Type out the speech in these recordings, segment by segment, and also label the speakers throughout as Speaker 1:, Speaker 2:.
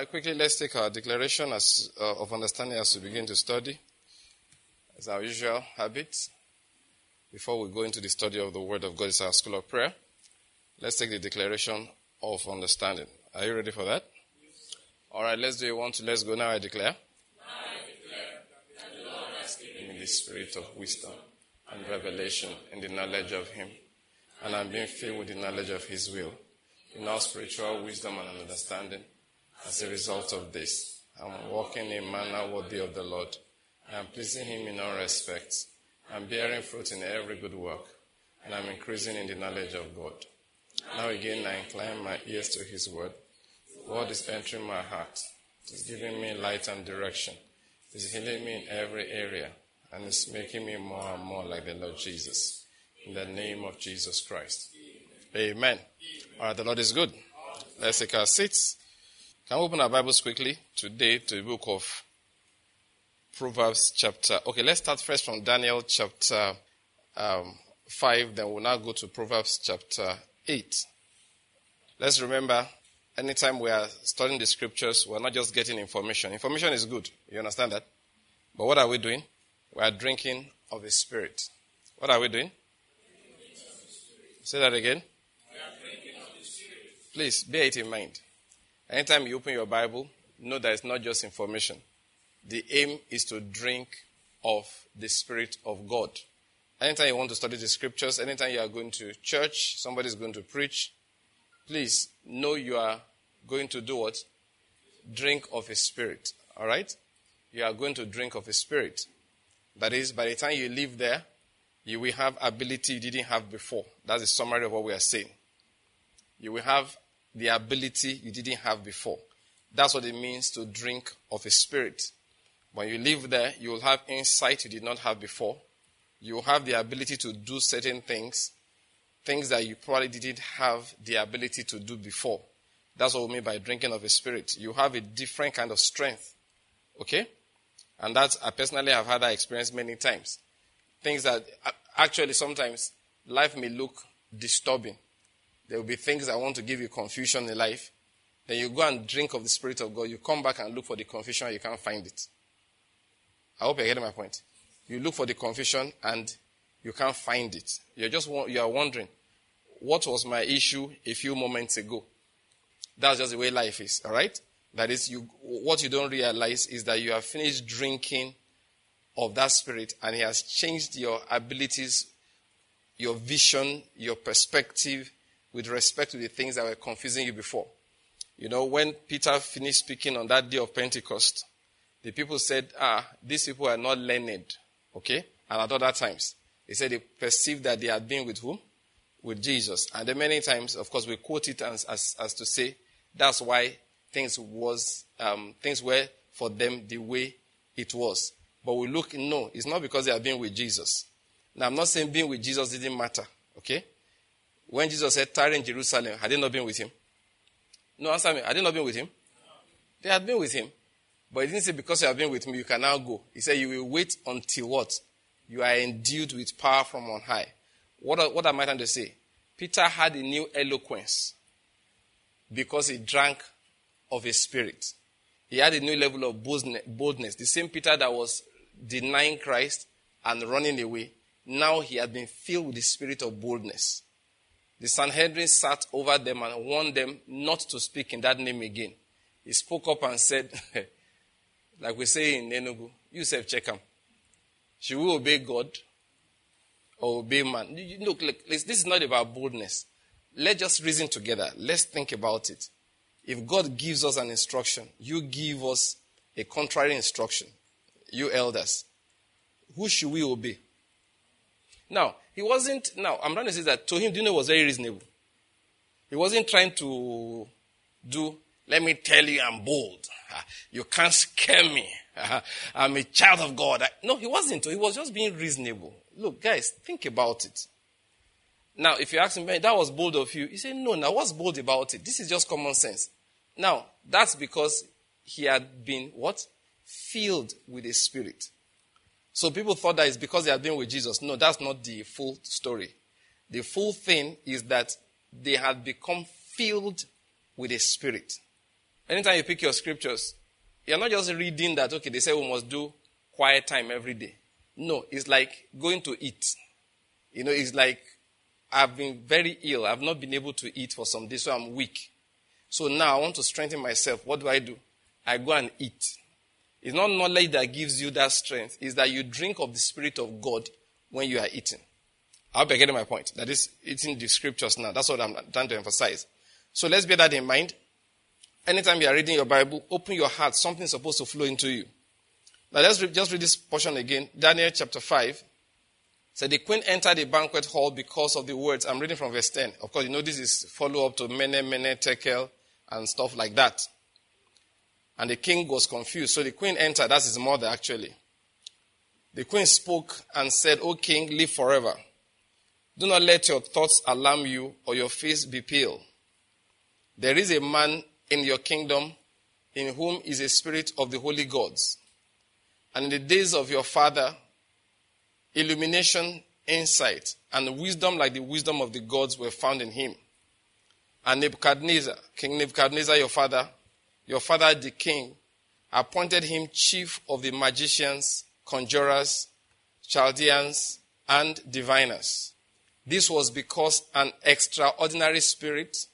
Speaker 1: right, quickly, let's take our declaration as, uh, of understanding as we begin to study. As our usual habit, before we go into the study of the Word of God, it's our school of prayer. Let's take the declaration of understanding. Are you ready for that? All right, let's do it. One, let's go now. I declare.
Speaker 2: I declare that the Lord has given
Speaker 1: me the spirit of wisdom and revelation in the knowledge of Him, and I'm being filled with the knowledge of His will, in all spiritual wisdom and understanding. As a result of this, I'm walking in a manner worthy of the Lord. I am pleasing Him in all respects. I'm bearing fruit in every good work, and I'm increasing in the knowledge of God. Now again, I incline my ears to His word. The word is entering my heart. It is giving me light and direction. It is healing me in every area, and it's making me more and more like the Lord Jesus. In the name of Jesus Christ. Amen. All right, the Lord is good. Let's take our seats. Can we open our Bibles quickly today to the book of Proverbs chapter. Okay, let's start first from Daniel chapter um, 5, then we'll now go to Proverbs chapter 8. Let's remember, anytime we are studying the scriptures, we're not just getting information. Information is good. You understand that? But what are we doing? We are drinking of the Spirit. What are we doing? Say that again. Please bear it in mind. Anytime you open your Bible, know that it's not just information. The aim is to drink of the Spirit of God. Anytime you want to study the scriptures, anytime you are going to church, somebody is going to preach, please know you are going to do what? Drink of a spirit. All right? You are going to drink of a spirit. That is, by the time you leave there, you will have ability you didn't have before. That's a summary of what we are saying. You will have the ability you didn't have before. That's what it means to drink of a spirit. When you live there, you will have insight you did not have before. You will have the ability to do certain things, things that you probably didn't have the ability to do before. That's what we mean by drinking of a spirit. You have a different kind of strength. Okay? And that's, I personally have had that experience many times. Things that actually sometimes life may look disturbing. There will be things that want to give you confusion in life. Then you go and drink of the Spirit of God. You come back and look for the confusion, you can't find it. I hope you're getting my point. You look for the confusion and you can't find it. You're just you are wondering, what was my issue a few moments ago? That's just the way life is. All right. That is, you. What you don't realize is that you have finished drinking of that spirit, and He has changed your abilities, your vision, your perspective with respect to the things that were confusing you before. You know, when Peter finished speaking on that day of Pentecost, the people said, ah, these people are not learned. Okay? And at other times, they said they perceived that they had been with whom? With Jesus. And then many times, of course, we quote it as, as, as to say, that's why things was, um, things were for them the way it was. But we look, no, it's not because they have been with Jesus. Now, I'm not saying being with Jesus didn't matter. Okay? When Jesus said, tarry in Jerusalem, had they not been with him? No, answer me. Had they not been with him? They had been with him. But he didn't say, because you have been with me, you can now go. He said, you will wait until what? You are endued with power from on high. What, what am I trying to say? Peter had a new eloquence because he drank of a spirit. He had a new level of boldness. The same Peter that was denying Christ and running away, now he had been filled with the spirit of boldness. The Sanhedrin sat over them and warned them not to speak in that name again. He spoke up and said, like we say in Enugu, you self check him. Should we obey God or obey man? Look, look, this is not about boldness. Let's just reason together. Let's think about it. If God gives us an instruction, you give us a contrary instruction, you elders. Who should we obey? Now, he wasn't, now, I'm trying to say that to him, Dino was very reasonable. He wasn't trying to do let me tell you, I'm bold. Ah, you can't scare me. Ah, I'm a child of God. No, he wasn't. He was just being reasonable. Look, guys, think about it. Now, if you ask him, that was bold of you, he said, no, now what's bold about it? This is just common sense. Now, that's because he had been what? Filled with the Spirit. So people thought that it's because they had been with Jesus. No, that's not the full story. The full thing is that they had become filled with the Spirit. Anytime you pick your scriptures, you're not just reading that, okay, they say we must do quiet time every day. No, it's like going to eat. You know, it's like I've been very ill. I've not been able to eat for some days, so I'm weak. So now I want to strengthen myself. What do I do? I go and eat. It's not knowledge that gives you that strength, it's that you drink of the Spirit of God when you are eating. I hope you're getting my point. That is eating the scriptures now. That's what I'm trying to emphasize. So let's bear that in mind. Anytime you are reading your Bible, open your heart. Something's supposed to flow into you. Now let's just read this portion again. Daniel chapter 5. So the queen entered the banquet hall because of the words. I'm reading from verse 10. Of course, you know this is follow up to Mene, Mene, Tekel, and stuff like that. And the king was confused. So the queen entered. That's his mother, actually. The queen spoke and said, O king, live forever. Do not let your thoughts alarm you or your face be pale. There is a man in your kingdom in whom is a spirit of the holy gods. And in the days of your father, illumination, insight, and wisdom like the wisdom of the gods were found in him. And Nebuchadnezzar, King Nebuchadnezzar, your father, your father the king, appointed him chief of the magicians, conjurers, Chaldeans, and diviners. This was because an extraordinary spirit,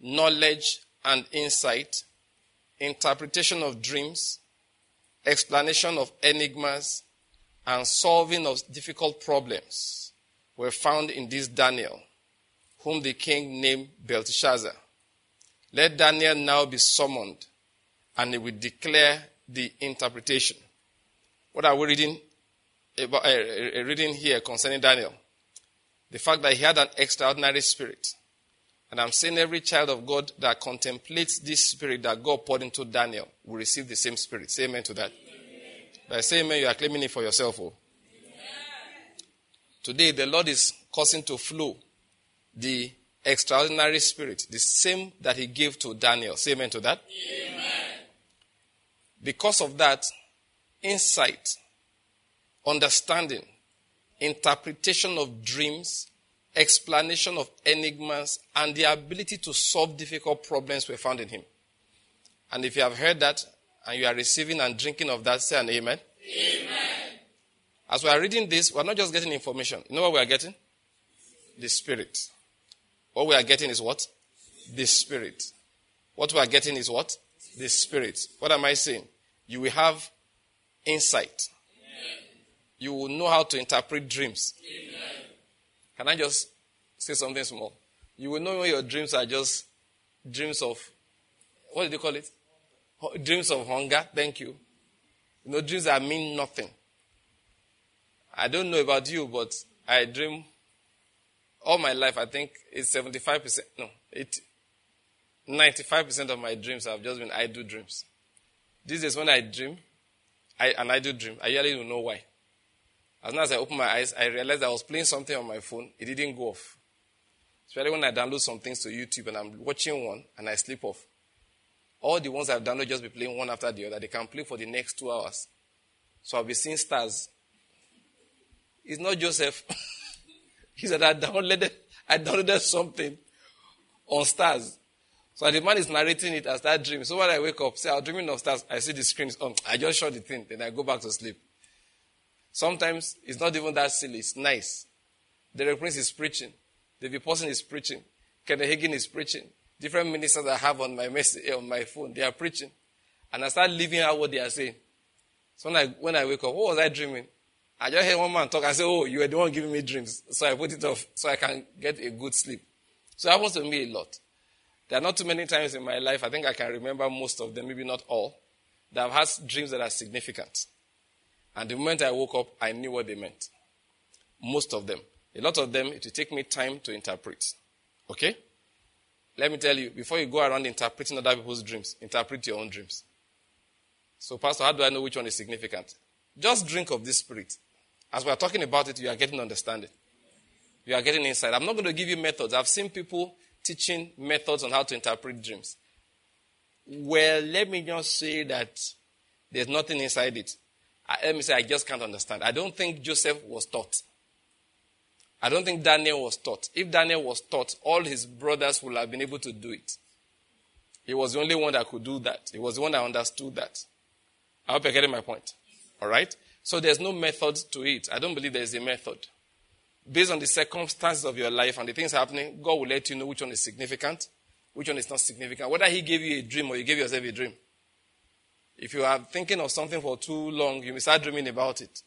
Speaker 1: knowledge, and insight, interpretation of dreams, explanation of enigmas, and solving of difficult problems were found in this Daniel, whom the king named Belteshazzar. Let Daniel now be summoned, and he will declare the interpretation. What are we reading? About, uh, reading here concerning Daniel. The fact that he had an extraordinary spirit. And I'm saying every child of God that contemplates this spirit that God poured into Daniel will receive the same spirit. Say amen to that. By saying amen, you are claiming it for yourself. Oh. Today, the Lord is causing to flow the extraordinary spirit, the same that he gave to Daniel. Say amen to that. Amen. Because of that, insight, understanding, interpretation of dreams, explanation of enigmas, and the ability to solve difficult problems were found in him. And if you have heard that and you are receiving and drinking of that, say an amen. Amen. As we are reading this, we are not just getting information. You know what we are getting? The Spirit. What we are getting is what? The Spirit. What we are getting is what? The Spirit. What am I saying? You will have insight you will know how to interpret dreams. Amen. Can I just say something small? You will know when your dreams are just dreams of, what did you call it? Dreams of hunger. Thank you. You know, dreams that mean nothing. I don't know about you, but I dream all my life. I think it's 75%, no, it, 95% of my dreams have just been idle dreams. These days when I dream, I, and I do dream, I really don't know why. As soon as I open my eyes, I realized I was playing something on my phone. It didn't go off. Especially when I download some things to YouTube and I'm watching one and I sleep off. All the ones I've downloaded just be playing one after the other. They can play for the next two hours. So I'll be seeing stars. It's not Joseph. he said, I downloaded, I downloaded something on stars. So the man is narrating it, I start dreaming. So when I wake up, say, I'm dreaming of stars, I see the screen on. I just shut the thing, then I go back to sleep. Sometimes it's not even that silly, it's nice. Derek Prince is preaching. David Pawson is preaching. Kenneth Hagin is preaching. Different ministers I have on my message, eh, on my phone, they are preaching. And I start living out what they are saying. So when I, when I wake up, what was I dreaming? I just heard one man talk. I say, Oh, you are the one giving me dreams. So I put it off so I can get a good sleep. So it happens to me a lot. There are not too many times in my life, I think I can remember most of them, maybe not all, that I've had dreams that are significant. And the moment I woke up, I knew what they meant. Most of them. A lot of them, it will take me time to interpret. Okay? Let me tell you, before you go around interpreting other people's dreams, interpret your own dreams. So, Pastor, how do I know which one is significant? Just drink of this spirit. As we are talking about it, you are getting understanding. You are getting insight. I'm not going to give you methods. I've seen people teaching methods on how to interpret dreams. Well, let me just say that there's nothing inside it let me say, I just can't understand. I don't think Joseph was taught. I don't think Daniel was taught. If Daniel was taught, all his brothers would have been able to do it. He was the only one that could do that. He was the one that understood that. I hope you're getting my point. All right? So there's no method to it. I don't believe there's a method. Based on the circumstances of your life and the things happening, God will let you know which one is significant, which one is not significant. Whether He gave you a dream or you gave yourself a dream. If you are thinking of something for too long, you may start dreaming about it.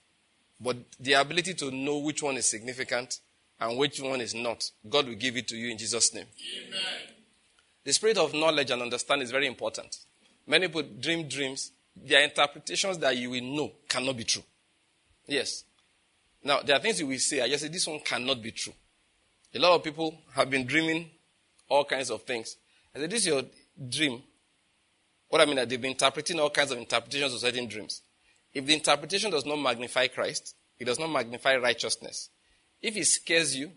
Speaker 1: But the ability to know which one is significant and which one is not, God will give it to you in Jesus' name. Amen. The spirit of knowledge and understanding is very important. Many people dream dreams. Their interpretations that you will know cannot be true. Yes. Now, there are things you will say. I just say this one cannot be true. A lot of people have been dreaming all kinds of things. I said, this is your dream. What I mean is they've been interpreting all kinds of interpretations of certain dreams. If the interpretation does not magnify Christ, it does not magnify righteousness. If it scares you,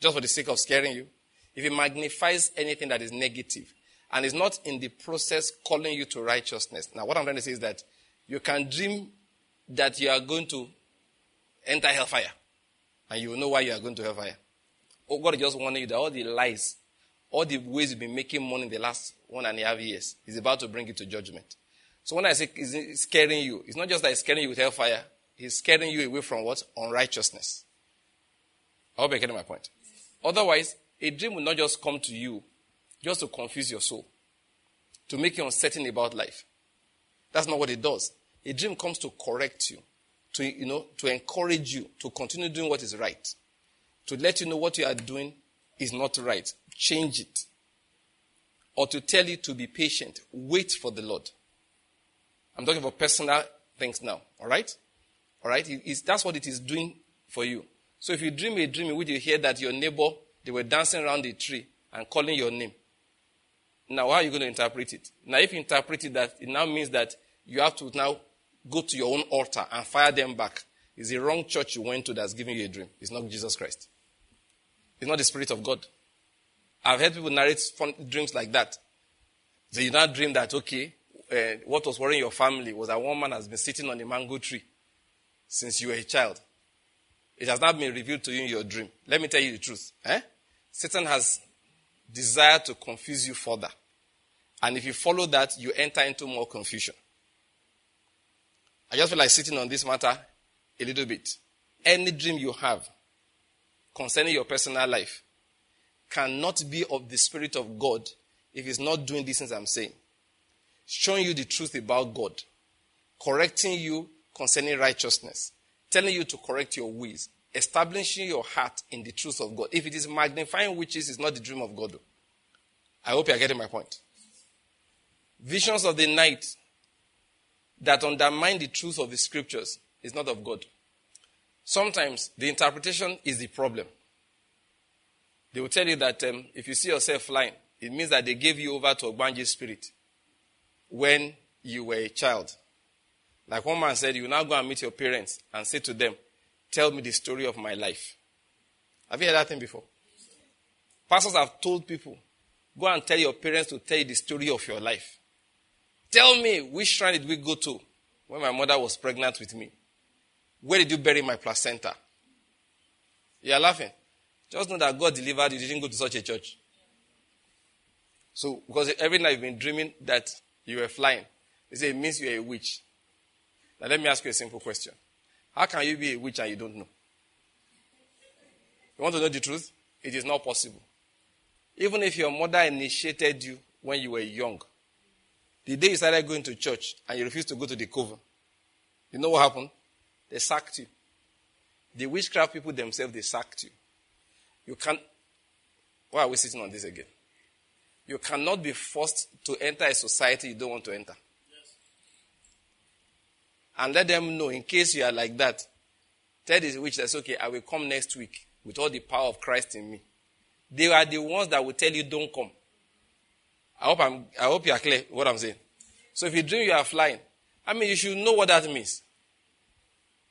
Speaker 1: just for the sake of scaring you, if it magnifies anything that is negative and is not in the process calling you to righteousness. Now, what I'm trying to say is that you can dream that you are going to enter hellfire and you will know why you are going to hellfire. Oh, God is just warning you that all the lies, all the ways you've been making money in the last one and a half years is about to bring you to judgment. So when I say it's scaring you, it's not just that it's scaring you with hellfire, it's scaring you away from what? Unrighteousness. I hope you're getting my point. Otherwise, a dream will not just come to you just to confuse your soul, to make you uncertain about life. That's not what it does. A dream comes to correct you, to, you know, to encourage you to continue doing what is right, to let you know what you are doing is not right. Change it. Or to tell you to be patient. Wait for the Lord. I'm talking about personal things now. All right? All right? It's, that's what it is doing for you. So if you dream a dream in which you hear that your neighbor they were dancing around the tree and calling your name. Now, how are you going to interpret it? Now, if you interpret it that, it now means that you have to now go to your own altar and fire them back. It's the wrong church you went to that's giving you a dream. It's not Jesus Christ. It's not the Spirit of God. I've heard people narrate fun dreams like that. So you now dream that, okay, uh, what was worrying your family was that one man has been sitting on a mango tree since you were a child. It has not been revealed to you in your dream. Let me tell you the truth. Eh? Satan has desired to confuse you further. And if you follow that, you enter into more confusion. I just feel like sitting on this matter a little bit. Any dream you have concerning your personal life cannot be of the Spirit of God if it's not doing these things I'm saying. Showing you the truth about God, correcting you concerning righteousness, telling you to correct your ways, establishing your heart in the truth of God. If it is magnifying witches, it's not the dream of God. I hope you are getting my point. Visions of the night that undermine the truth of the scriptures is not of God. Sometimes the interpretation is the problem. They will tell you that um, if you see yourself flying, it means that they gave you over to a Ogbanje's spirit when you were a child. Like one man said, you now go and meet your parents and say to them, Tell me the story of my life. Have you heard that thing before? Pastors have told people, Go and tell your parents to tell you the story of your life. Tell me, which shrine did we go to when my mother was pregnant with me? Where did you bury my placenta? You are laughing. Just know that God delivered you. You didn't go to such a church. So, because every night you've been dreaming that you were flying, they say it means you're a witch. Now, let me ask you a simple question. How can you be a witch and you don't know? You want to know the truth? It is not possible. Even if your mother initiated you when you were young, the day you started going to church and you refused to go to the coven, you know what happened? They sacked you. The witchcraft people themselves, they sacked you. You can't. Why are we sitting on this again? You cannot be forced to enter a society you don't want to enter and let them know in case you are like that. Tell the witch that's okay, I will come next week with all the power of Christ in me. They are the ones that will tell you don't come. I hope I'm, I hope you are clear what I'm saying. So if you dream you are flying, I mean you should know what that means.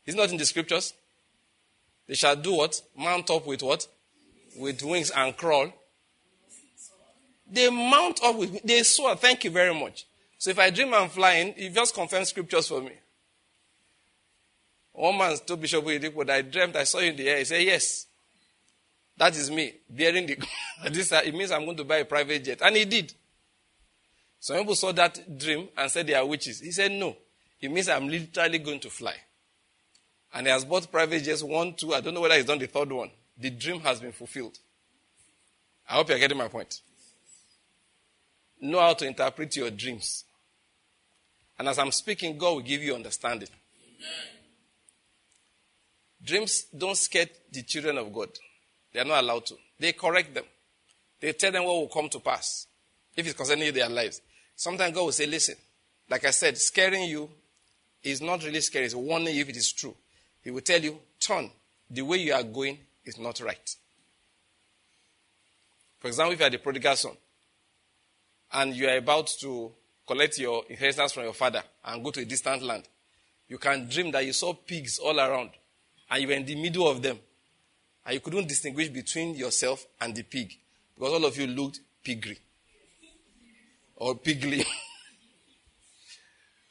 Speaker 1: It's not in the scriptures. They shall do what? Mount up with what? With wings and crawl. They mount up with, they soar. Thank you very much. So if I dream I'm flying, you just confirm scriptures for me. One man told Bishop Oyedepo I dreamt I saw you in the air. He said, Yes. That is me, bearing the. this, uh, it means I'm going to buy a private jet. And he did. Some people saw that dream and said they are witches. He said, No. It means I'm literally going to fly. And he has bought private jets, one, two. I don't know whether he's done the third one. The dream has been fulfilled. I hope you're getting my point. Know how to interpret your dreams. And as I'm speaking, God will give you understanding. Amen. Dreams don't scare the children of God. They are not allowed to. They correct them. They tell them what will come to pass if it's concerning their lives. Sometimes God will say, listen, like I said, scaring you is not really scary. It's warning you if it is true. He will tell you, turn. The way you are going is not right. For example, if you are the prodigal son and you are about to collect your inheritance from your father and go to a distant land, you can dream that you saw pigs all around and you were in the middle of them and you couldn't distinguish between yourself and the pig because all of you looked piggy or pigly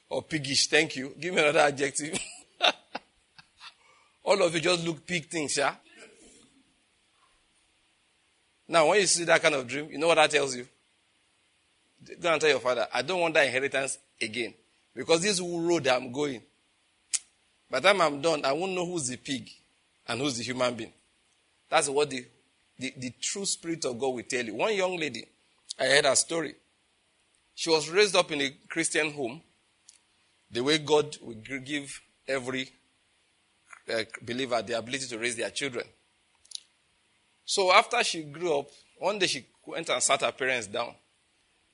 Speaker 1: or piggish. Thank you. Give me another adjective. all of you just look pig things, yeah? Now, when you see that kind of dream, you know what that tells you? Go and tell your father, I don't want that inheritance again. Because this road I'm going, by the time I'm done, I won't know who's the pig and who's the human being. That's what the, the, the true spirit of God will tell you. One young lady, I heard her story. She was raised up in a Christian home, the way God will give every uh, believer the ability to raise their children. So after she grew up, one day she went and sat her parents down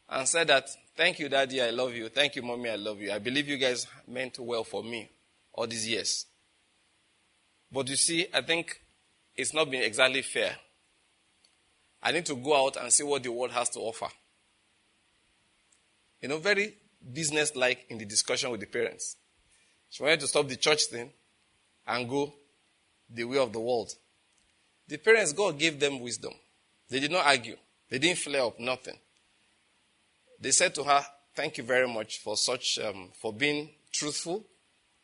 Speaker 1: and said that, Thank you, Daddy, I love you. Thank you, Mommy, I love you. I believe you guys meant well for me all these years. But you see, I think it's not been exactly fair. I need to go out and see what the world has to offer. You know, very business like in the discussion with the parents. She wanted to stop the church thing and go the way of the world. The parents, God gave them wisdom. They did not argue. They didn't flare up, nothing. They said to her, Thank you very much for such, um, for being truthful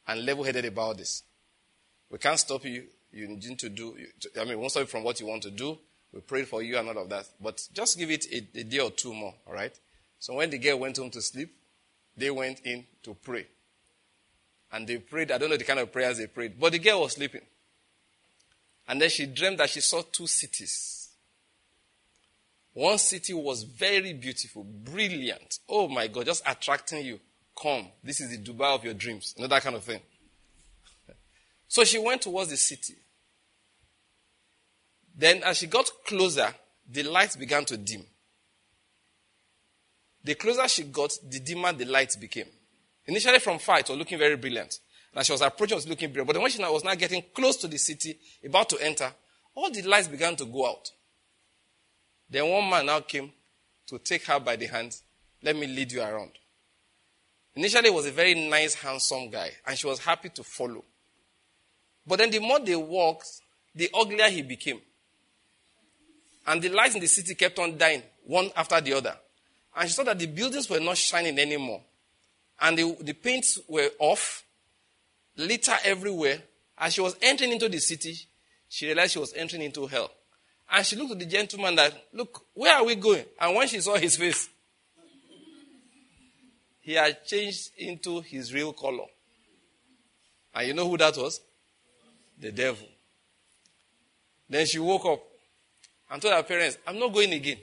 Speaker 1: and level headed about this. We can't stop you. You need to do, I mean, we won't stop you from what you want to do. We prayed for you and all of that. But just give it a, a day or two more, all right? So when the girl went home to sleep, they went in to pray. And they prayed. I don't know the kind of prayers they prayed, but the girl was sleeping. And then she dreamed that she saw two cities. One city was very beautiful, brilliant. Oh my God, just attracting you. Come. This is the Dubai of your dreams. You know, that kind of thing. So she went towards the city. Then, as she got closer, the lights began to dim. The closer she got, the dimmer the lights became. Initially, from far, it was looking very brilliant. As she was approaching, it was looking brilliant. But when she was now getting close to the city, about to enter, all the lights began to go out. Then one man now came to take her by the hand. Let me lead you around. Initially, was a very nice, handsome guy, and she was happy to follow. But then the more they walked, the uglier he became. And the lights in the city kept on dying, one after the other. And she saw that the buildings were not shining anymore. And the, the paints were off, litter everywhere. As she was entering into the city, she realized she was entering into hell. And she looked at the gentleman that, look, where are we going? And when she saw his face, he had changed into his real color. And you know who that was? The devil. Then she woke up and told her parents, I'm not going again.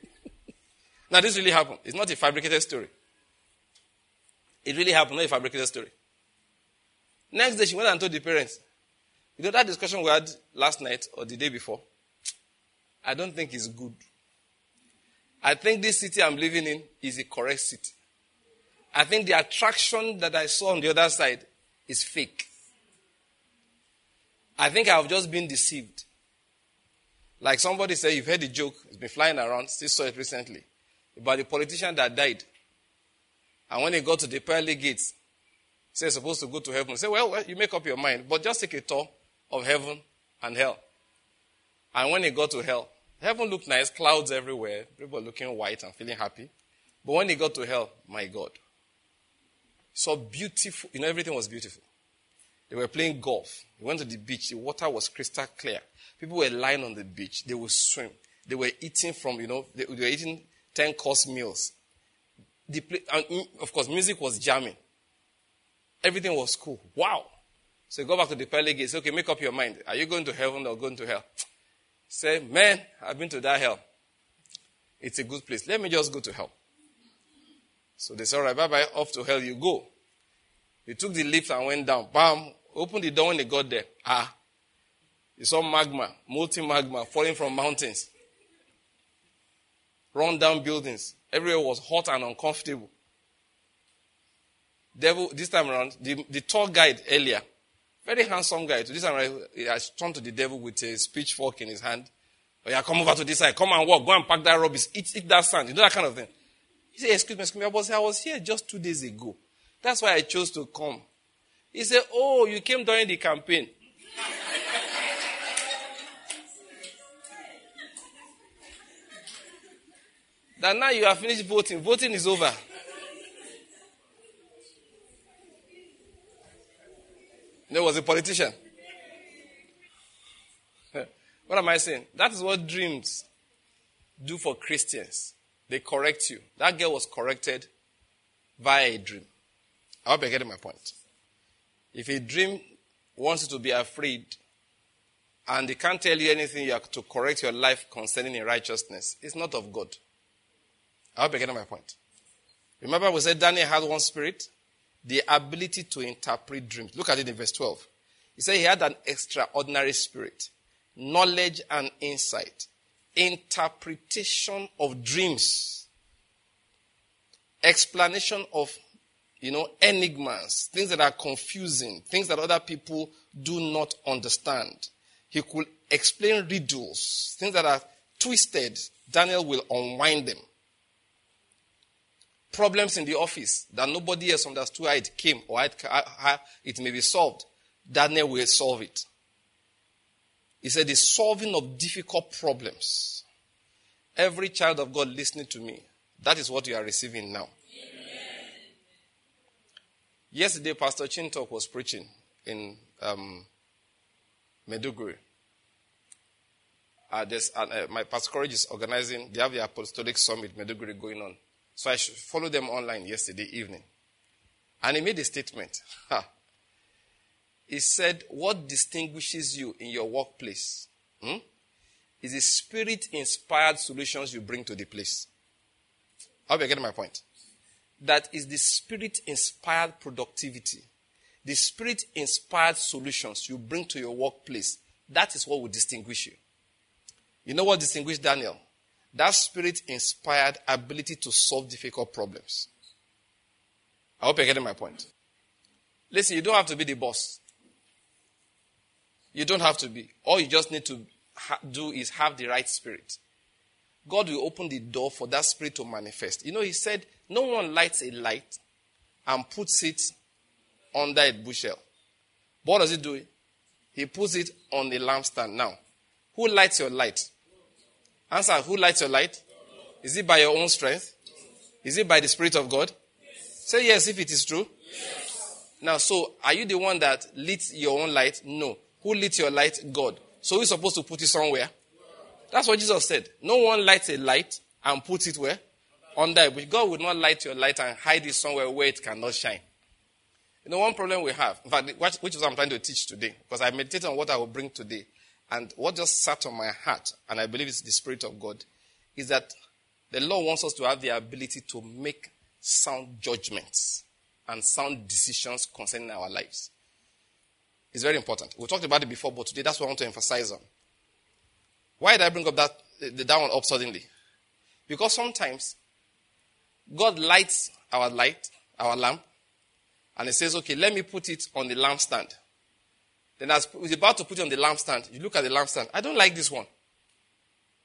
Speaker 1: now, this really happened. It's not a fabricated story. It really happened, not a fabricated story. Next day, she went and told the parents, You know that discussion we had last night or the day before? I don't think it's good. I think this city I'm living in is a correct city. I think the attraction that I saw on the other side is fake. I think I've just been deceived. Like somebody said, you've heard the joke, it's been flying around, still saw it recently, about the politician that died. And when he got to the pearly gates, he said supposed to go to heaven. He said, well, well, you make up your mind, but just take a tour of heaven and hell. And when he got to hell, heaven looked nice, clouds everywhere, people looking white and feeling happy. But when he got to hell, my God, so beautiful. You know, everything was beautiful. They were playing golf. They went to the beach. The water was crystal clear. People were lying on the beach. They would swim. They were eating from, you know, they, they were eating 10 course meals. the play, and of course, music was jamming. Everything was cool. Wow. So go back to the pearly gates. Okay, make up your mind. Are you going to heaven or going to hell? Say, man, I've been to that hell. It's a good place. Let me just go to hell. So they said, all right, bye bye, off to hell you go. He took the lift and went down. Bam, opened the door when they got there. Ah, he saw magma, molten magma falling from mountains. Run down buildings. Everywhere was hot and uncomfortable. Devil, this time around, the, the tour guide earlier, very handsome guy. To this time around, he has turned to the devil with a pitchfork in his hand. Oh yeah, come over to this side. Come and walk. Go and pack that rubbish. Eat, eat that sand. You know that kind of thing. He said, excuse me, excuse me. I was, I was here just two days ago. That's why I chose to come. He said, oh, you came during the campaign. that now you have finished voting. Voting is over. There was a politician. what am I saying? That is what dreams do for Christians. They correct you. That girl was corrected via a dream. I hope you're getting my point. If a dream wants you to be afraid and it can't tell you anything you have to correct your life concerning in righteousness, it's not of God. I hope you're getting my point. Remember, we said Daniel had one spirit? The ability to interpret dreams. Look at it in verse 12. He said he had an extraordinary spirit, knowledge and insight, interpretation of dreams, explanation of, you know, enigmas, things that are confusing, things that other people do not understand. He could explain riddles, things that are twisted. Daniel will unwind them problems in the office that nobody else understood how it came or how it may be solved, Daniel will solve it. He said, the solving of difficult problems. Every child of God listening to me, that is what you are receiving now. Yesterday, Pastor Chingtok was preaching in um, Maiduguri. Uh, uh, my pastor Courage is organizing, they have the Apostolic Summit Maiduguri going on. So I followed them online yesterday evening. And he made a statement. he said, What distinguishes you in your workplace hmm, is the spirit inspired solutions you bring to the place. I hope you're getting my point. That is the spirit inspired productivity. The spirit inspired solutions you bring to your workplace. That is what will distinguish you. You know what distinguished Daniel? That spirit inspired ability to solve difficult problems. I hope you're getting my point. Listen, you don't have to be the boss. You don't have to be. All you just need to ha- do is have the right spirit. God will open the door for that spirit to manifest. You know, He said, No one lights a light and puts it under a bushel. But what does He do? He puts it on the lampstand. Now, who lights your light? Answer Who lights your light? Is it by your own strength? Is it by the Spirit of God? Yes. Say yes if it is true. Yes. Now, so are you the one that lit your own light? No. Who lit your light? God. So we're supposed to put it somewhere. That's what Jesus said. No one lights a light and puts it where? Under. But God would not light your light and hide it somewhere where it cannot shine. You know, one problem we have, in fact, which is what I'm trying to teach today, because I meditate on what I will bring today. And what just sat on my heart, and I believe it's the Spirit of God, is that the Lord wants us to have the ability to make sound judgments and sound decisions concerning our lives. It's very important. We talked about it before, but today that's what I want to emphasize on. Why did I bring up that, that one up suddenly? Because sometimes God lights our light, our lamp, and He says, okay, let me put it on the lampstand. Then as he's about to put it on the lampstand, you look at the lampstand. I don't like this one.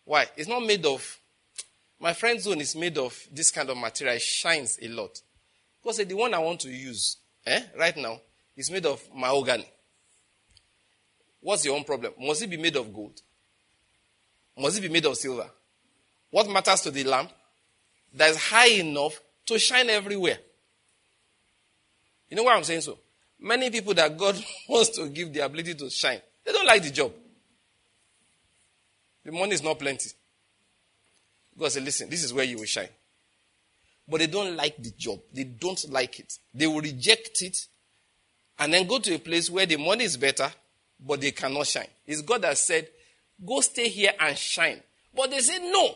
Speaker 1: Why? It's not made of, my friend's own is made of this kind of material. It shines a lot. Because the one I want to use, eh, right now, is made of mahogany. What's your own problem? Must it be made of gold? Must it be made of silver? What matters to the lamp? That is high enough to shine everywhere. You know why I'm saying so? Many people that God wants to give the ability to shine, they don't like the job. The money is not plenty. God said, listen, this is where you will shine. but they don't like the job. They don't like it. They will reject it and then go to a place where the money is better, but they cannot shine. It's God that said, Go stay here and shine. But they said, No.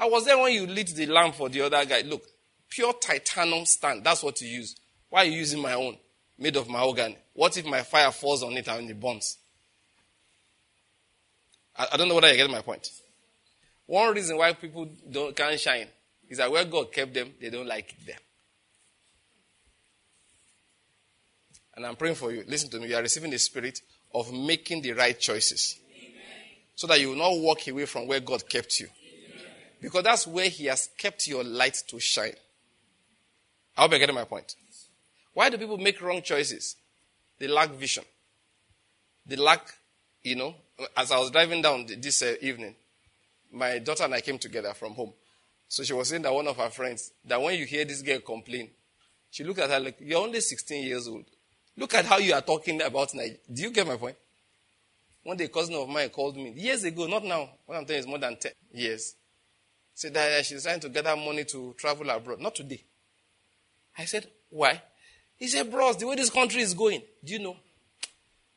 Speaker 1: I was there when you lit the lamp for the other guy. Look, pure titanium stand. That's what you use. Why are you using my own? Made of mahogany. What if my fire falls on it and it burns? I, I don't know whether you get my point. One reason why people don't, can't shine is that where God kept them, they don't like it there. And I'm praying for you. Listen to me. You are receiving the spirit of making the right choices. Amen. So that you will not walk away from where God kept you. Because that's where He has kept your light to shine. I hope you're getting my point. Why do people make wrong choices? They lack vision. They lack, you know, as I was driving down this uh, evening, my daughter and I came together from home. So she was saying that one of her friends, that when you hear this girl complain, she looked at her like, You're only 16 years old. Look at how you are talking about Nigeria. Do you get my point? One day, a cousin of mine called me years ago, not now. What I'm telling you is more than 10 years. Said that uh, she's trying to gather money to travel abroad. Not today. I said, Why? He said, Bros, the way this country is going, do you know?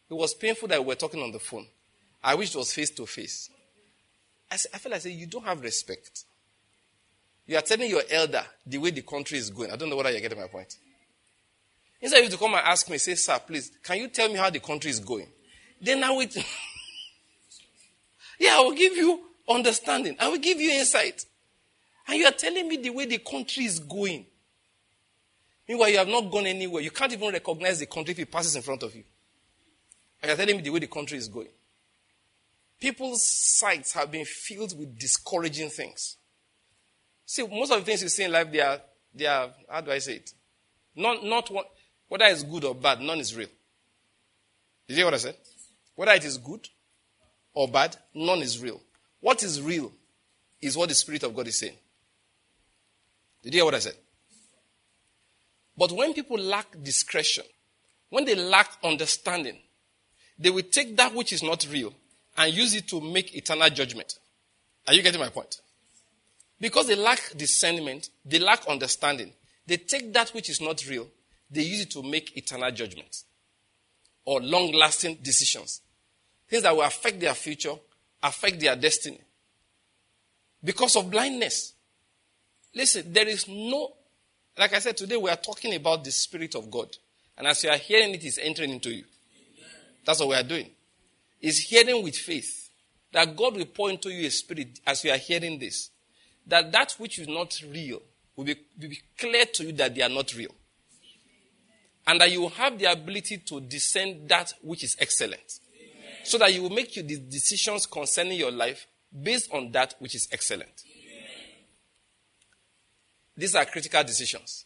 Speaker 1: It was painful that we were talking on the phone. I wish it was face to face. I, said, I feel like I said, You don't have respect. You are telling your elder the way the country is going. I don't know whether you're getting my point. Instead of you to come and ask me, say, Sir, please, can you tell me how the country is going? Then I will. yeah, I will give you understanding. I will give you insight. And you are telling me the way the country is going. Meanwhile, you have not gone anywhere. You can't even recognize the country if it passes in front of you. And you're telling me the way the country is going. People's sights have been filled with discouraging things. See, most of the things you see in life, they are, they are how do I say it? Not, not one, whether it's good or bad, none is real. Did you hear what I said? Whether it is good or bad, none is real. What is real is what the Spirit of God is saying. Did you hear what I said? But when people lack discretion, when they lack understanding, they will take that which is not real and use it to make eternal judgment. Are you getting my point? Because they lack discernment, they lack understanding. They take that which is not real, they use it to make eternal judgments or long lasting decisions. Things that will affect their future, affect their destiny. Because of blindness. Listen, there is no, like I said today, we are talking about the Spirit of God. And as you are hearing it, it's entering into you. That's what we are doing. Is hearing with faith that God will pour into you a spirit as you are hearing this. That that which is not real will be, will be clear to you that they are not real. And that you will have the ability to discern that which is excellent. Amen. So that you will make your decisions concerning your life based on that which is excellent. These are critical decisions.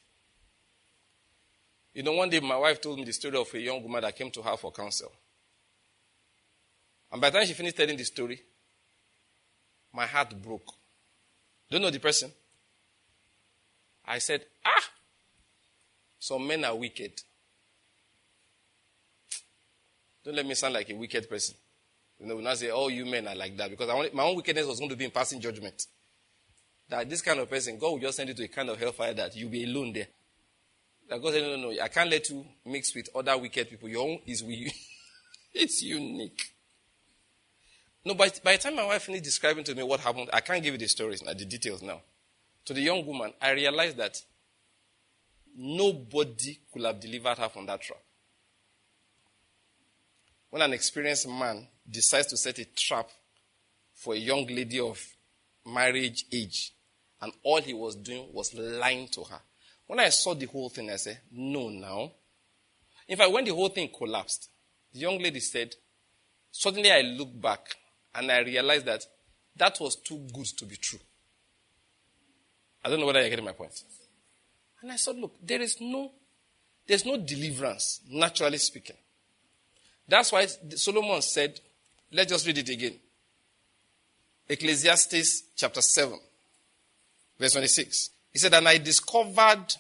Speaker 1: You know, one day my wife told me the story of a young woman that came to her for counsel. And by the time she finished telling the story, my heart broke. Don't know the person? I said, Ah, some men are wicked. Don't let me sound like a wicked person. You know, we not say, oh, you men are like that. Because want, my own wickedness was going to be in passing judgment. That this kind of person, God will just send you to a kind of hellfire that you'll be alone there. That God said, no, no, no, I can't let you mix with other wicked people. Your own is with you. it's unique. No, by, by the time my wife finished describing to me what happened, I can't give you the stories the details now. To the young woman, I realized that nobody could have delivered her from that trap. When an experienced man decides to set a trap for a young lady of marriage age, and all he was doing was lying to her. When I saw the whole thing, I said, No, now. In fact, when the whole thing collapsed, the young lady said, Suddenly I looked back and I realized that that was too good to be true. I don't know whether you're getting my point. And I said, look, there is no, there's no deliverance, naturally speaking. That's why Solomon said, let's just read it again. Ecclesiastes chapter 7, verse 26. He said, And I discovered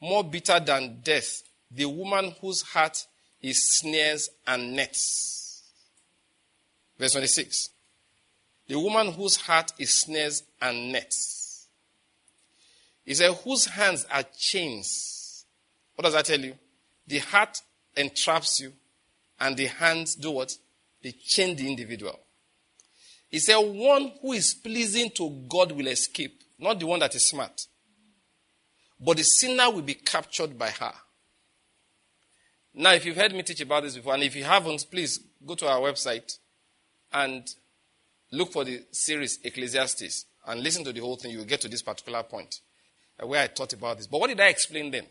Speaker 1: more bitter than death the woman whose heart is snares and nets. Verse 26. The woman whose heart is snares and nets. He said, Whose hands are chains? What does that tell you? The heart entraps you, and the hands do what? They chain the individual. He said, One who is pleasing to God will escape, not the one that is smart. But the sinner will be captured by her. Now, if you've heard me teach about this before, and if you haven't, please go to our website and look for the series Ecclesiastes and listen to the whole thing. You will get to this particular point where I taught about this. But what did I explain then?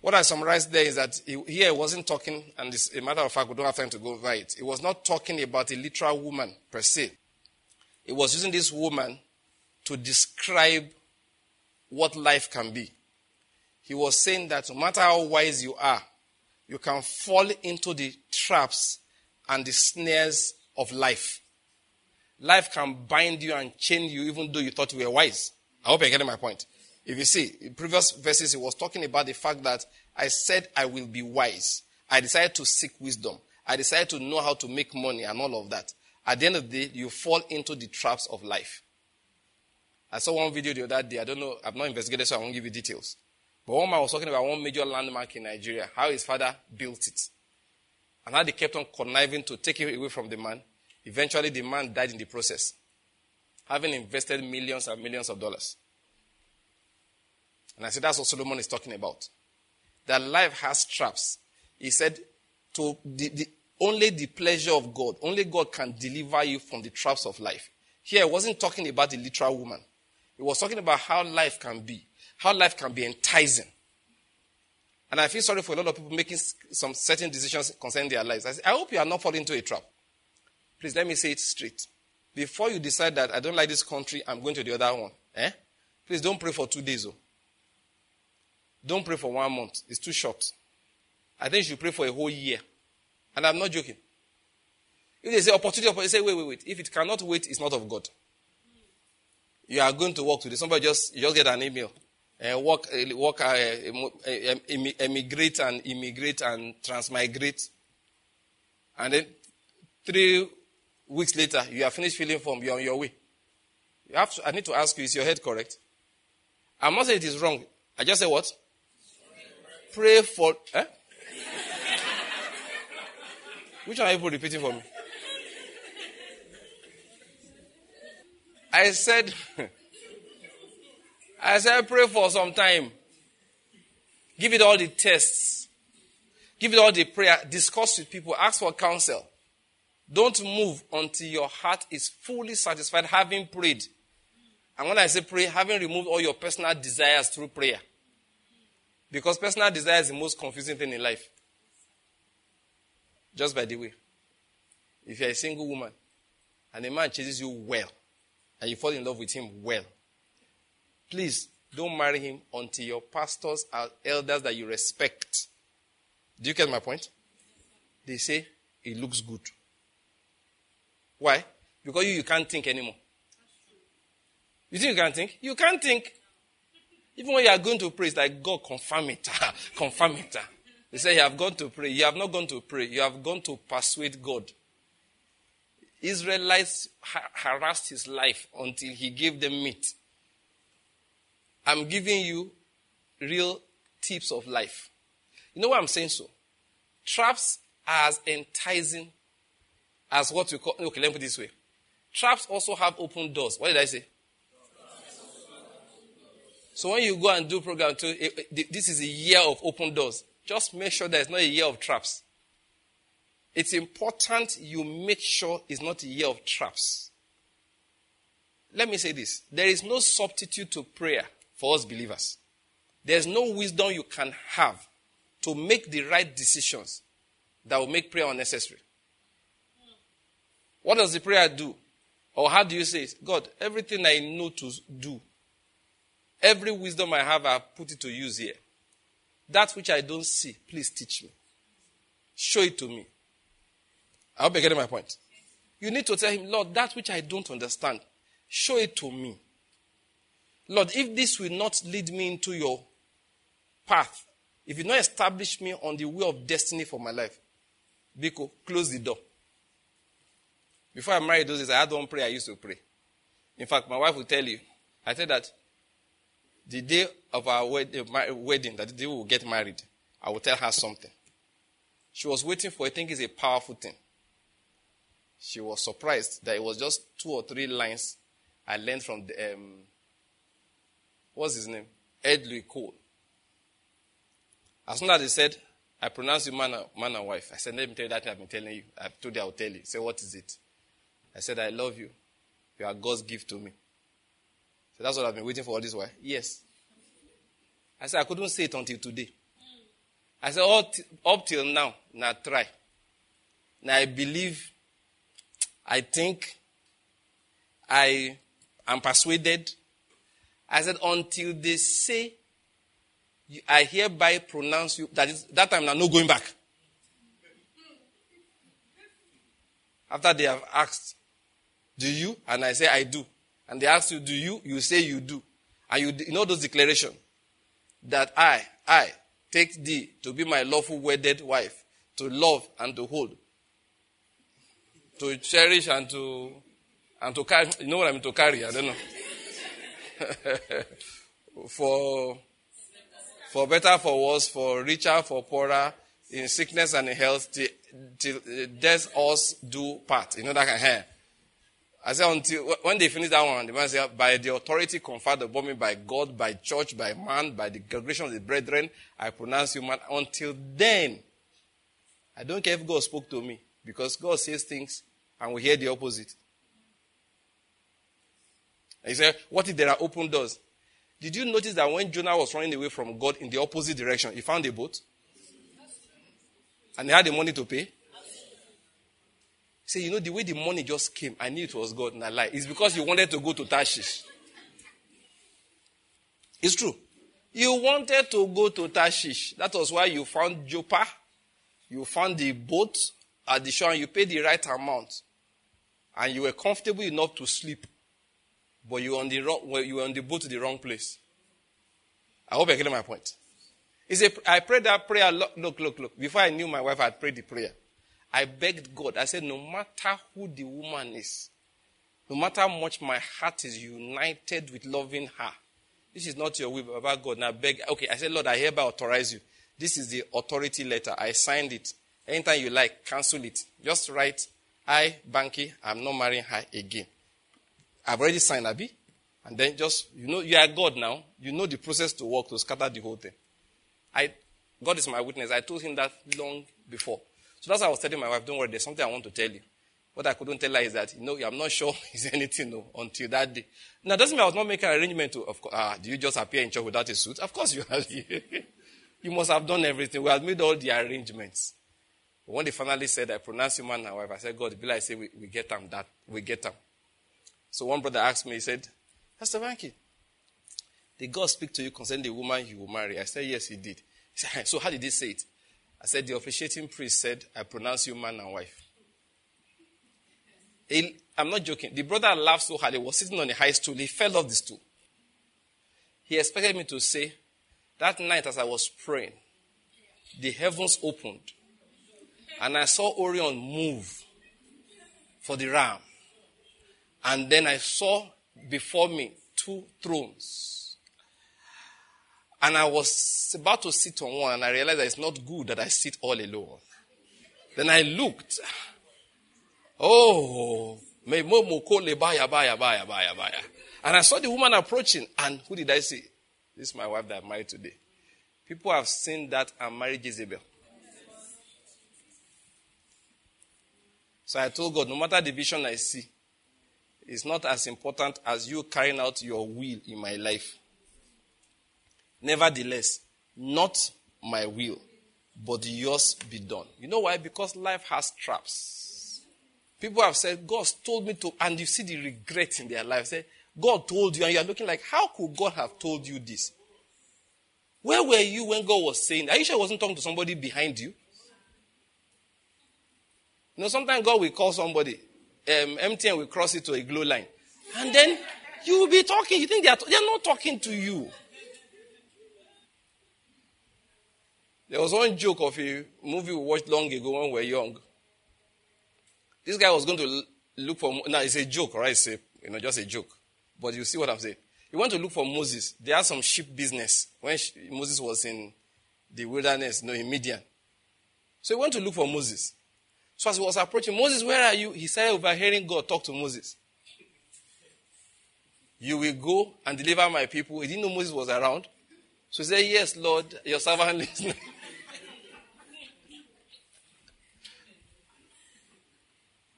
Speaker 1: What I summarized there is that he, here he wasn't talking, and it's a matter of fact, we don't have time to go over it. Was not talking about a literal woman per se. He was using this woman to describe what life can be. He was saying that no matter how wise you are, you can fall into the traps and the snares of life. Life can bind you and chain you even though you thought you were wise. I hope you're getting my point. If you see, in previous verses, he was talking about the fact that I said I will be wise. I decided to seek wisdom. I decided to know how to make money and all of that. At the end of the day, you fall into the traps of life. I saw one video the other day. I don't know. I've not investigated, so I won't give you details. But one man was talking about one major landmark in Nigeria, how his father built it. And how they kept on conniving to take it away from the man. Eventually, the man died in the process, having invested millions and millions of dollars. And I said, that's what Solomon is talking about. That life has traps. He said, to the, the, only the pleasure of God, only God can deliver you from the traps of life. Here, I wasn't talking about the literal woman. He was talking about how life can be how life can be enticing. And I feel sorry for a lot of people making some certain decisions concerning their lives. I, say, I hope you are not falling into a trap. Please let me say it straight. Before you decide that I don't like this country, I'm going to the other one. Eh? Please don't pray for two days. Oh. Don't pray for one month. It's too short. I think you should pray for a whole year. And I'm not joking. If they say opportunity, they say, wait, wait, wait. If it cannot wait, it's not of God. You are going to work today. Somebody just, you just get an email uh, work, uh, work uh, emigrate and immigrate and transmigrate. And then three weeks later, you are finished filling form, you're on your way. You have to, I need to ask you, is your head correct? I'm not saying it is wrong. I just say what? Pray for. Eh? Which one are you repeating for me? I said, I said, pray for some time. Give it all the tests. Give it all the prayer. Discuss with people. Ask for counsel. Don't move until your heart is fully satisfied having prayed. And when I say pray, having removed all your personal desires through prayer. Because personal desire is the most confusing thing in life. Just by the way, if you're a single woman and a man chases you well, and you fall in love with him well, Please don't marry him until your pastors are elders that you respect. Do you get my point? They say it looks good. Why? Because you, you can't think anymore. You think you can't think? You can't think. Even when you are going to pray, it's like God confirm it. confirm it. They say you have gone to pray. You have not gone to pray. You have gone to persuade God. Israelites harassed his life until he gave them meat. I'm giving you real tips of life. You know why I'm saying so? Traps are as enticing as what we call, okay, let me put this way. Traps also have open doors. What did I say? So when you go and do program two, eh, eh, this is a year of open doors. Just make sure it's not a year of traps. It's important you make sure it's not a year of traps. Let me say this. There is no substitute to prayer for us believers. There's no wisdom you can have to make the right decisions that will make prayer unnecessary. What does the prayer do? Or how do you say it? God, everything I know to do, every wisdom I have, I put it to use here. That which I don't see, please teach me. Show it to me. I hope you're getting my point. You need to tell him, Lord, that which I don't understand, show it to me. Lord, if this will not lead me into your path, if you not establish me on the way of destiny for my life, Biko, close the door. Before I married those days, I had one prayer I used to pray. In fact, my wife will tell you, I said that the day of our eh, wedding, that the day we will get married, I will tell her something. She was waiting for, I think it's a powerful thing. She was surprised that it was just two or three lines I learned from the, um, what's his name? Ed Louis Cole. As soon as he said, I pronounce you man, man and wife, I said, let me tell you that I've been telling you. I told you I will tell you. Say, what is it? I said, I love you. You are God's gift to me. So that's what I've been waiting for all this while. Yes. I said, I couldn't say it until today. I said, t- up till now, now try. Now I believe, I think, I am persuaded. I said, until they say, I hereby pronounce you, that is, that time now, no going back. After they have asked, do you? And I say, I do. And they ask you, do you? You say you do. And you, you know those declaration that I, I take thee to be my lawful wedded wife, to love and to hold, to cherish and to, and to carry. You know what I mean to carry? I don't know. for, for better, for worse, for richer, for poorer, in sickness and in health, till, till death us do part. You know that kind of. I said, until when they finish that one, the man said, by the authority conferred upon me by God, by church, by man, by the congregation of the brethren, I pronounce you man. Until then, I don't care if God spoke to me, because God says things and we hear the opposite. And he said, What if there are open doors? Did you notice that when Jonah was running away from God in the opposite direction, he found a boat? And he had the money to pay? Say, you know, the way the money just came, I knew it was God, and I lie. It's because you wanted to go to Tarshish. It's true. You wanted to go to Tarshish. That was why you found Joppa. You found the boat at the shore and you paid the right amount. And you were comfortable enough to sleep. But you were on the, wrong, you were on the boat to the wrong place. I hope you're getting my point. He said, I prayed that prayer. Look, look, look, look. Before I knew my wife, I had prayed the prayer. I begged God. I said, no matter who the woman is, no matter how much my heart is united with loving her, this is not your will, about God. Now beg. Okay, I said, Lord, I hereby authorize you. This is the authority letter. I signed it. Anytime you like, cancel it. Just write, I, Banky, I'm not marrying her again. I've already signed Abby. And then just, you know, you are God now. You know the process to work to scatter the whole thing. I, God is my witness. I told him that long before. So that's why I was telling my wife, don't worry, there's something I want to tell you. What I couldn't tell her is that, you know, I'm not sure is anything no, until that day. Now, doesn't mean I was not making an arrangement to, of course, ah, do you just appear in church without a suit? Of course you have. you must have done everything. We had made all the arrangements. When they finally said, I pronounce you man and wife, I said, God, be like, say, we, we get them that, we get them. So one brother asked me, he said, Pastor Banky, did God speak to you concerning the woman you will marry? I said, yes, he did. He said, so how did he say it? I said, the officiating priest said, I pronounce you man and wife. He, I'm not joking. The brother laughed so hard. He was sitting on a high stool. He fell off the stool. He expected me to say, that night as I was praying, the heavens opened and I saw Orion move for the ram. And then I saw before me two thrones and I was about to sit on one, and I realized that it's not good that I sit all alone. Then I looked. Oh, and I saw the woman approaching, and who did I see? This is my wife that I'm married today. People have seen that I'm married Jezebel. So I told God, no matter the vision I see, it's not as important as you carrying out your will in my life. Nevertheless, not my will, but yours be done. You know why? Because life has traps. People have said, God told me to, and you see the regret in their life. Say, God told you, and you are looking like, how could God have told you this? Where were you when God was saying? Are you sure I wasn't talking to somebody behind you? You know, sometimes God will call somebody, um, MTN will cross it to a Glo line. And then you will be talking. You think they are, they are not talking to you. There was one joke of a movie we watched long ago when we were young. This guy was going to look for, now it's a joke, right? It's a, you know, just a joke. But you see what I'm saying. He went to look for Moses. They had some sheep business when Moses was in the wilderness, no, in Midian. So he went to look for Moses. So as he was approaching, Moses, where are you? He started overhearing God talk to Moses. You will go and deliver my people. He didn't know Moses was around. So he said, Yes, Lord, your servant listening.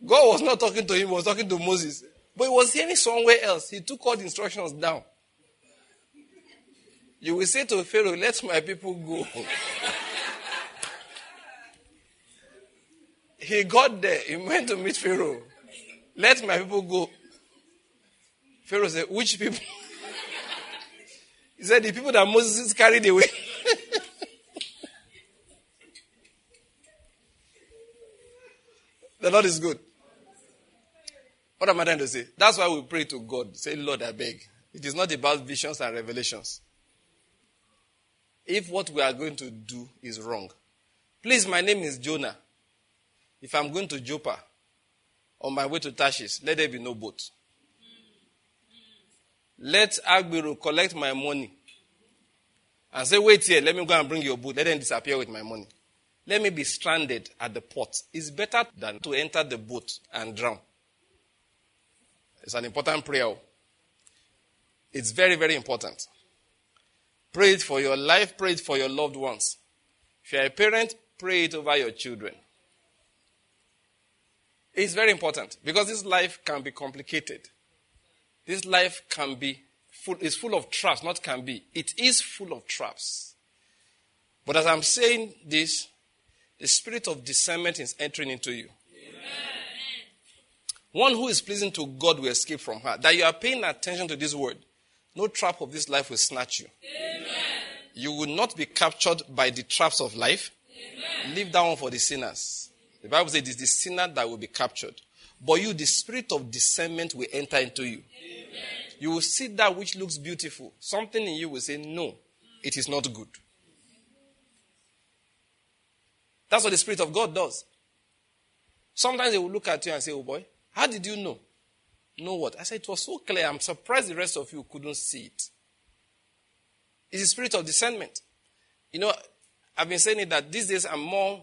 Speaker 1: God was not talking to him, he was talking to Moses. But he was hearing somewhere else. He took all the instructions down. You will say to Pharaoh, Let my people go. he got there. He went to meet Pharaoh. Let my people go. Pharaoh said, Which people? he said, The people that Moses carried away. the Lord is good. What am I trying to say? That's why we pray to God. Say, Lord, I beg. It is not about visions and revelations. If what we are going to do is wrong, please, my name is Jonah. If I'm going to Joppa, on my way to Tarshish, let there be no boat. Let agbero collect my money and say, wait here, let me go and bring your boat. Let them disappear with my money. Let me be stranded at the port. It's better than to enter the boat and drown. It's an important prayer. Oh. It's very, very important. Pray it for your life, pray it for your loved ones. If you're a parent, pray it over your children. It's very important because this life can be complicated. This life can be full, is full of traps, not can be. It is full of traps. But as I'm saying this, the spirit of discernment is entering into you. One who is pleasing to God will escape from her. That you are paying attention to this word. No trap of this life will snatch you. Amen. You will not be captured by the traps of life. Amen. Leave that one for the sinners. The Bible says it is the sinner that will be captured. But you, the spirit of discernment will enter into you. Amen. You will see that which looks beautiful. Something in you will say, No, it is not good. That's what the Spirit of God does. Sometimes they will look at you and say, Oh boy, how did you know? Know what? I said, It was so clear. I'm surprised the rest of you couldn't see it. It's the spirit of discernment. You know, I've been saying it that these days I'm more,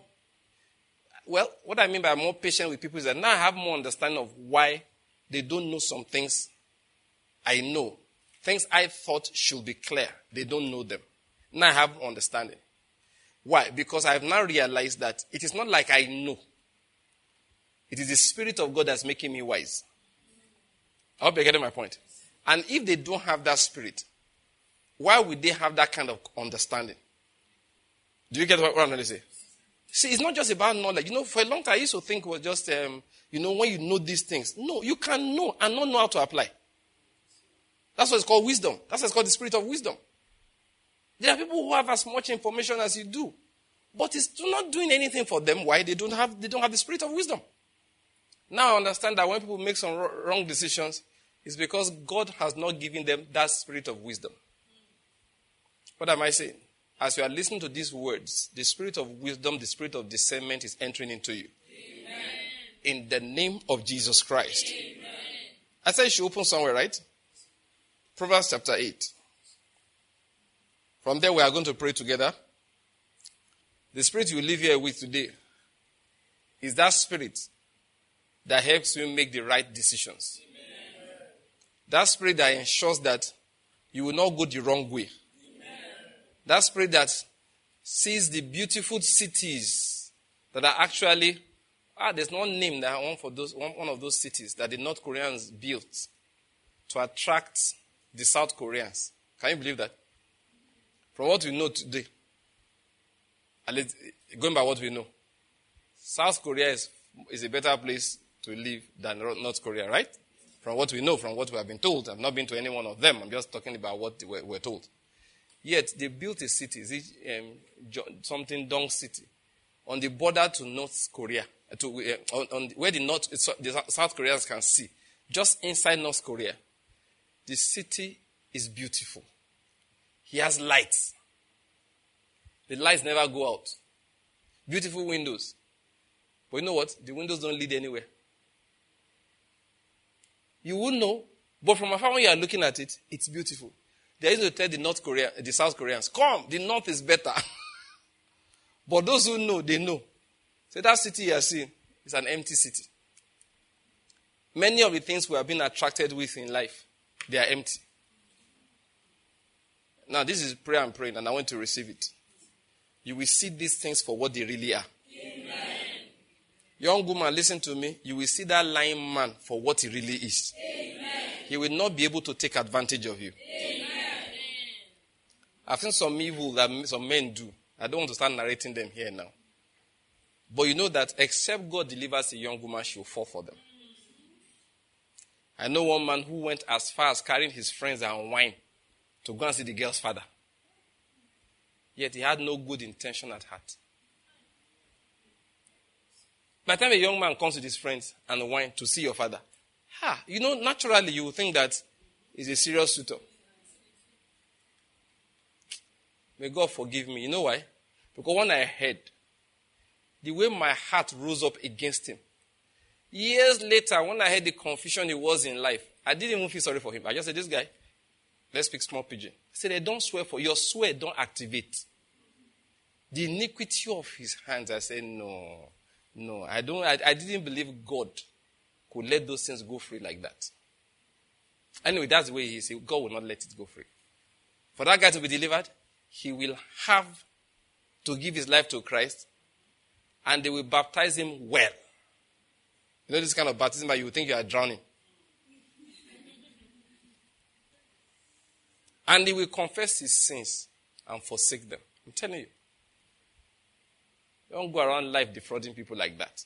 Speaker 1: well, what I mean by more patient with people is that now I have more understanding of why they don't know some things I know. Things I thought should be clear. They don't know them. Now I have understanding. Why? Because I have now realized that it is not like I know. It is the Spirit of God that's making me wise. I hope you're getting my point. And if they don't have that spirit, why would they have that kind of understanding? Do you get what I'm trying to say? See, it's not just about knowledge. You know, for a long time, I used to think it was just, um, you know, when you know these things. No, you can know and not know how to apply. That's what it's called wisdom. That's what it's called the spirit of wisdom. There are people who have as much information as you do, but it's not doing anything for them. Why? They don't have, they don't have the spirit of wisdom. Now I understand that when people make some wrong decisions, it's because God has not given them that spirit of wisdom. What am I saying? As you are listening to these words, the spirit of wisdom, the spirit of discernment is entering into you. Amen. In the name of Jesus Christ. Amen. I said you should open somewhere, right? Proverbs chapter 8. From there, we are going to pray together. The spirit you live here with today is that spirit that helps you make the right decisions. Amen. That spirit that ensures that you will not go the wrong way. That spirit that sees the beautiful cities that are actually ah, there's no name that one for those one, one of those cities that the North Koreans built to attract the South Koreans. Can you believe that? From what we know today, at least going by what we know, South Korea is, is a better place to live than North Korea, right? From what we know, from what we have been told. I've not been to any one of them. I'm just talking about what we're told. Yet they built a city, um, something Dong City, on the border to North Korea, uh, to, uh, on, on, where the, North, the South Koreans can see, just inside North Korea. The city is beautiful. He has lights. The lights never go out. Beautiful windows. But you know what? The windows don't lead anywhere. You will know But from afar, when you are looking at it, it's beautiful. They used to tell the North Korea, the South Koreans, come, the North is better. but those who know, they know. So that city you are seeing is an empty city. Many of the things we have been attracted with in life, they are empty. Now, this is prayer and praying, and I want to receive it. You will see these things for what they really are. Amen. Young woman, listen to me. You will see that lying man for what he really is. Amen. He will not be able to take advantage of you. Amen. I've seen some evil that some men do. I don't want to start narrating them here now. But you know that except God delivers a young woman, she'll fall for them. I know one man who went as far as carrying his friends and wine to go and see the girl's father. Yet he had no good intention at heart. By the time a young man comes with his friends and wine to see your father, ha, you know, naturally you will think that he's a serious suitor. May God forgive me. You know why? Because when I heard, the way my heart rose up against him, Years later, when I heard the confusion he was in life, I didn't even feel sorry for him. I just said, This guy, let's speak small pidgin. I said, I don't swear for your swear, don't activate. The iniquity of his hands, I said, No, no, I don't I, I didn't believe God could let those things go free like that. Anyway, that's the way he said, God will not let it go free. For that guy to be delivered, he will have to give his life to Christ, and they will baptize him well. You know this kind of baptism that you think you are drowning. And he will confess his sins and forsake them. I'm telling you. Don't go around life defrauding people like that.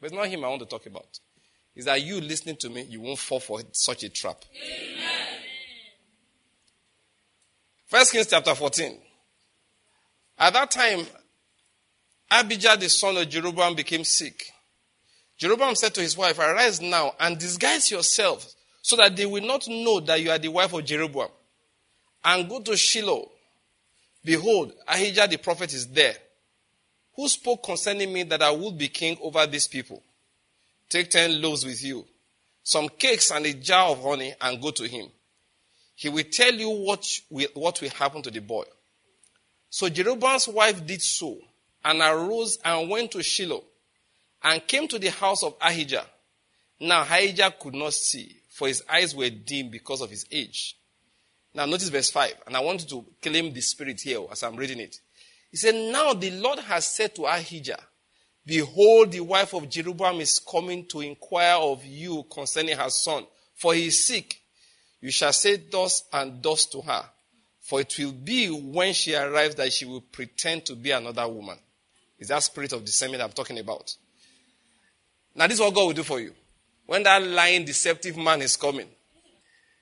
Speaker 1: But it's not him I want to talk about. Is that you listening to me, you won't fall for such a trap. Amen. First Kings chapter 14. At that time, Abijah the son of Jeroboam became sick. Jeroboam said to his wife, Arise now and disguise yourself so that they will not know that you are the wife of Jeroboam. And go to Shiloh. Behold, Ahijah the prophet is there, who spoke concerning me that I would be king over these people. Take ten loaves with you, some cakes and a jar of honey, and go to him. He will tell you what will, what will happen to the boy. So Jeroboam's wife did so, and arose and went to Shiloh and came to the house of Ahijah. Now Ahijah could not see, for his eyes were dim because of his age. Now notice verse 5, and I want you to claim the spirit here as I'm reading it. He said, Now the Lord has said to Ahijah, Behold, the wife of Jeroboam is coming to inquire of you concerning her son, for he is sick. You shall say thus and thus to her, for it will be when she arrives that she will pretend to be another woman. Is that spirit of discernment I'm talking about? Now, this is what God will do for you. When that lying, deceptive man is coming.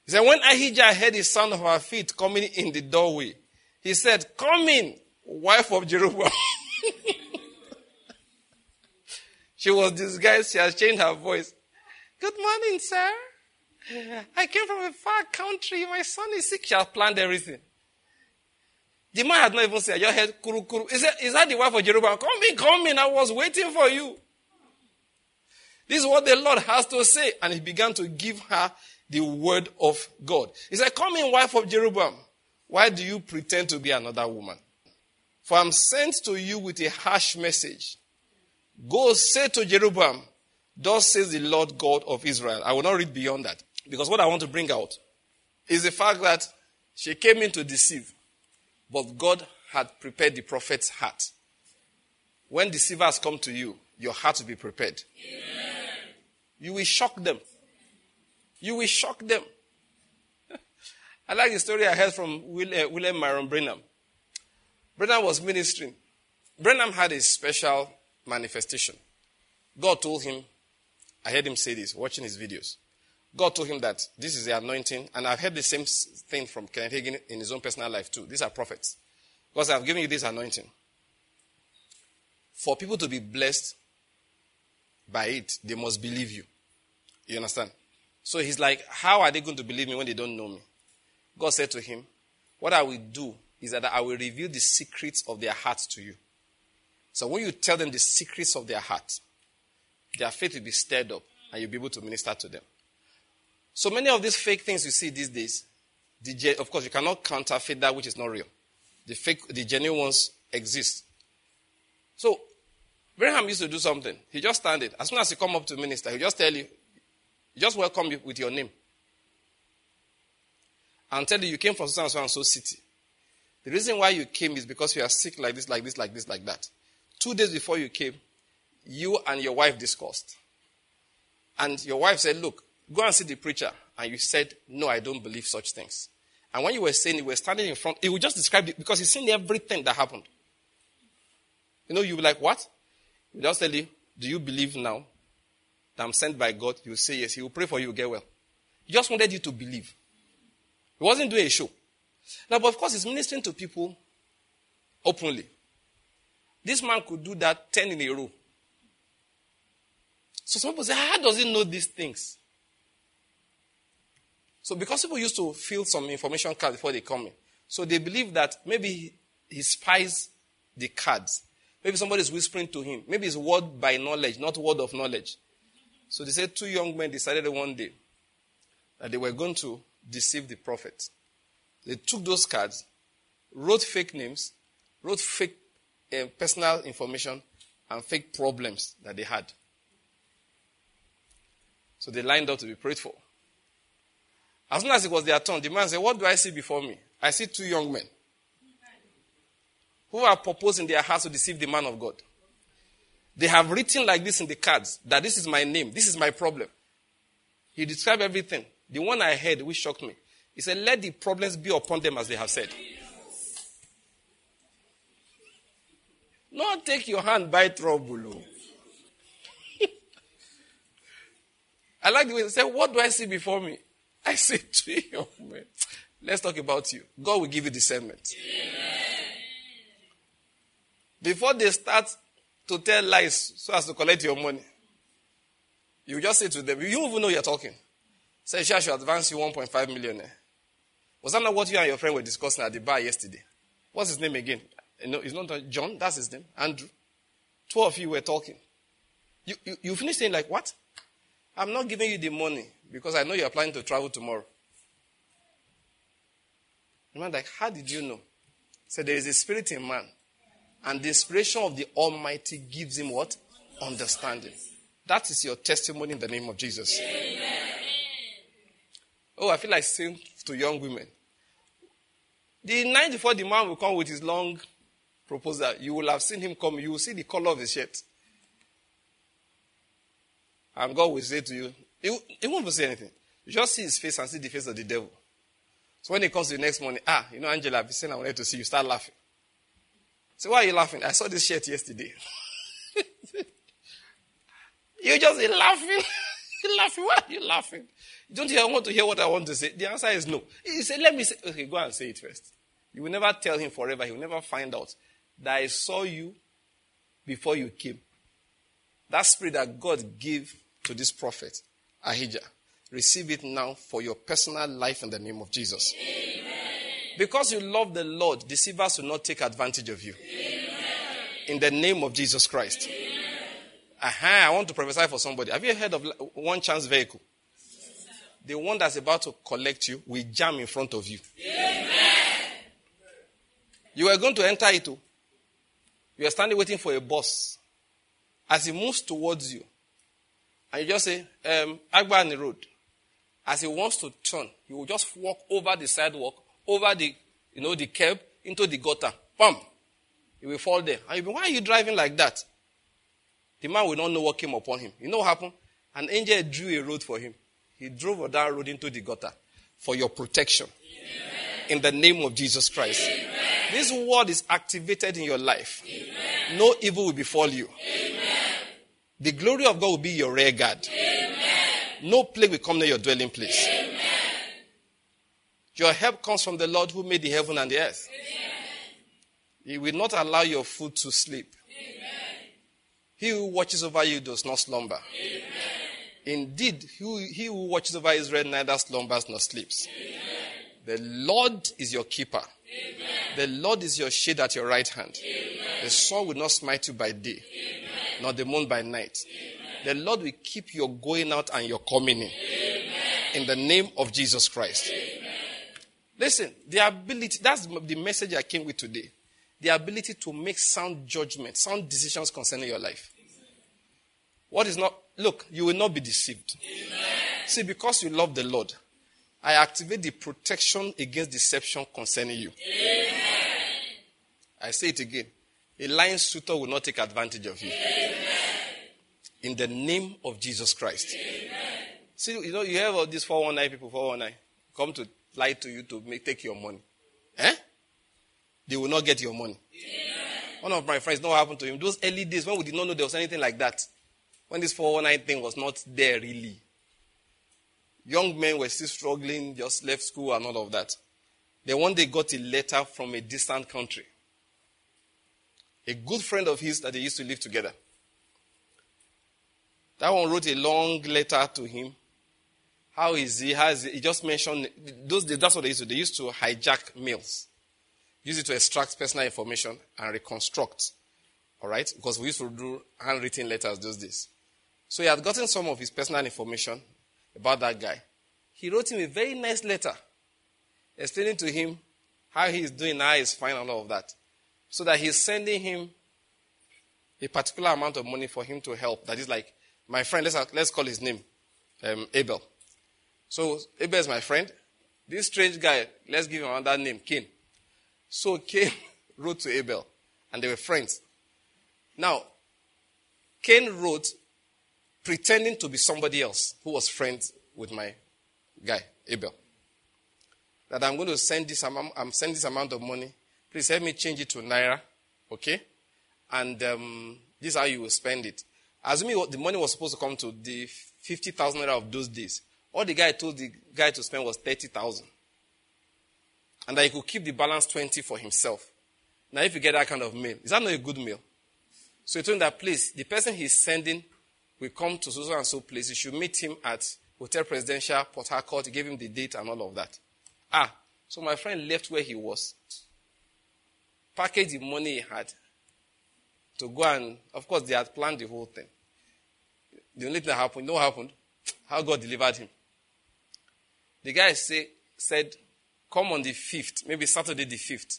Speaker 1: He said, when Ahijah heard the sound of her feet coming in the doorway, he said, Come in, wife of Jeroboam. she was disguised. She has changed her voice. Good morning, sir. I came from a far country. My son is sick. She has planned everything. The man had not even said, Your head, kuru kuru. Is that, is that the wife of Jeroboam? Come in, come in. I was waiting for you. This is what the Lord has to say. And he began to give her the word of God. He said, Come in, wife of Jeroboam. Why do you pretend to be another woman? For I'm sent to you with a harsh message. Go say to Jeroboam, Thus says the Lord God of Israel. I will not read beyond that. Because what I want to bring out is the fact that she came in to deceive, but God had prepared the prophet's heart. When deceivers come to you, your heart will be prepared. Amen. You will shock them. You will shock them. I like the story I heard from uh, William Marion Branham. Branham was ministering. Branham had a special manifestation. God told him, I heard him say this, watching his videos. God told him that this is the anointing, and I've heard the same thing from Kenneth Hagin in his own personal life too. These are prophets. Because I've given you this anointing. For people to be blessed by it, they must believe you. You understand? So he's like, How are they going to believe me when they don't know me? God said to him, What I will do is that I will reveal the secrets of their hearts to you. So when you tell them the secrets of their heart, their faith will be stirred up and you'll be able to minister to them. So many of these fake things you see these days, the, of course, you cannot counterfeit that which is not real. The fake, the genuine ones exist. So, Branham used to do something. He just stand it. As soon as he come up to minister, he just tell you, just welcome you with your name. And tell you you came from so and so and so city. The reason why you came is because you are sick like this, like this, like this, like that. Two days before you came, you and your wife discussed. And your wife said, Look, go and see the preacher. And you said, No, I don't believe such things. And when you were saying you were standing in front, he would just describe it because he's seen everything that happened. You know, you be like, What? He just tell you, Do you believe now that I'm sent by God? You'll say yes. He will pray for you get well. He just wanted you to believe. He wasn't doing a show. Now, but of course, he's ministering to people openly. This man could do that 10 in a row. So some people say, how does he know these things? So because people used to fill some information cards before they come in, so they believe that maybe he spies the cards. Maybe somebody is whispering to him. Maybe it's word by knowledge, not word of knowledge. So they said two young men decided one day that they were going to deceive the prophet. They took those cards, wrote fake names, wrote fake uh, personal information, and fake problems that they had. So they lined up to be prayed for. As soon as it was their turn, the man said, What do I see before me? I see two young men who are proposing their hearts to deceive the man of God. They have written like this in the cards that this is my name, this is my problem. He described everything. The one I heard, which shocked me, he said, Let the problems be upon them as they have said. Not take your hand by trouble. Oh. I like the way he say, What do I see before me? I say to you, man, let's talk about you. God will give you discernment. Before they start to tell lies so as to collect your money, you just say to them, You even know you're talking. Say, Sure, I should advance you 1.5 million. Eh? Was that not what you and your friend were discussing at the bar yesterday? What's his name again? No, it's not John, that's his name. Andrew. Two of you were talking. You, you, you finished saying, like, what? I'm not giving you the money because I know you're planning to travel tomorrow. The man, like, how did you know? So there is a spirit in man. And the inspiration of the Almighty gives him what? Understanding. That is your testimony in the name of Jesus. Amen. Oh, I feel like saying to young women. The night before the man will come with his long proposal, you will have seen him come. You will see the color of his shirt. And God will say to you, he, he won't say anything. You just see his face and see the face of the devil. So when he comes to the next morning, ah, you know, Angela, I've been saying I wanted to see you, start laughing. So why are you laughing? I saw this shirt yesterday. you just laughing. laughing. Why are you laughing? Don't you want to hear what I want to say? The answer is no. He said, let me say, okay, go and say it first. You will never tell him forever. He will never find out that I saw you before you came. That spirit that God gave to this prophet, Ahijah, receive it now for your personal life in the name of Jesus. Amen. Because you love the Lord, deceivers will not take advantage of you. Amen. In the name of Jesus Christ. Aha, I want to prophesy for somebody. Have you heard of one chance vehicle? the one that's about to collect you will jam in front of you. Amen. You are going to enter it. Oh. You are standing waiting for a bus. As he moves towards you, and you just say, um, Agba on the road. As he wants to turn, he will just walk over the sidewalk, over the, you know, the curb, into the gutter. Bam! He will fall there. And you'll be, why are you driving like that? The man will not know what came upon him. You know what happened? An angel drew a road for him. He drove that road into the gutter for your protection. Amen. In the name of Jesus Christ. Amen. This word is activated in your life. Amen. No evil will befall you. The glory of God will be your rear guard. No plague will come near your dwelling place. Your help comes from the Lord who made the heaven and the earth. He will not allow your foot to sleep. He who watches over you does not slumber. Amen. Indeed, he, who watches over Israel neither slumbers nor sleeps. Amen. The Lord is your keeper. Amen. The Lord is your shade at your right hand. The sun will not smite you by day, nor the moon by night. The Lord will keep your going out and your coming in. In the name of Jesus Christ. Listen, the ability, that's the message I came with today. The ability to make sound judgment, sound decisions concerning your life. What is not, look, you will not be deceived. See, because you love the Lord, I activate the protection against deception concerning you. I say it again. A lying suitor will not take advantage of you. In the name of Jesus Christ. See, you know, you have all these 419 people, 419, come to lie to you to make, take your money. Eh? They will not get your money. One of my friends, know what happened to him. Those early days when we did not know there was anything like that. When this 419 thing was not there really. Young men were still struggling, just left school and all of that. Then one day got a letter from a distant country. A good friend of his that they used to live together. That one wrote a long letter to him. How is he? Is he? just mentioned those that's what they used to. They used to hijack mails. Use it to extract personal information and reconstruct. Alright? Because we used to do handwritten letters those days. So he had gotten some of his personal information about that guy. He wrote him a very nice letter explaining to him how he is doing, how he's fine, and all of that. So that he's sending him a particular amount of money for him to help. That is like, my friend, let's, let's call his name um, Abel. So Abel is my friend. This strange guy, let's give him another name, Cain. So Cain wrote to Abel, and they were friends. Now, Cain wrote pretending to be somebody else who was friends with my guy, Abel. That I'm going to send this amount, I'm sending this amount of money. Please help me change it to Naira, okay? And um, this is how you will spend it. Assuming the money was supposed to come to the 50,000 Naira of those days, all the guy told the guy to spend was 30,000. And that he could keep the balance 20 for himself. Now, if you get that kind of mail, is that not a good mail? So he told him that, please, the person he's sending will come to so and so place. You should meet him at Hotel Presidential, Port Harcourt. He gave him the date and all of that. Ah, so my friend left where he was, packaged the money he had to go and, of course, they had planned the whole thing. The only thing that happened, you know happened? How God delivered him. The guy say, said, come on the 5th, maybe Saturday the 5th.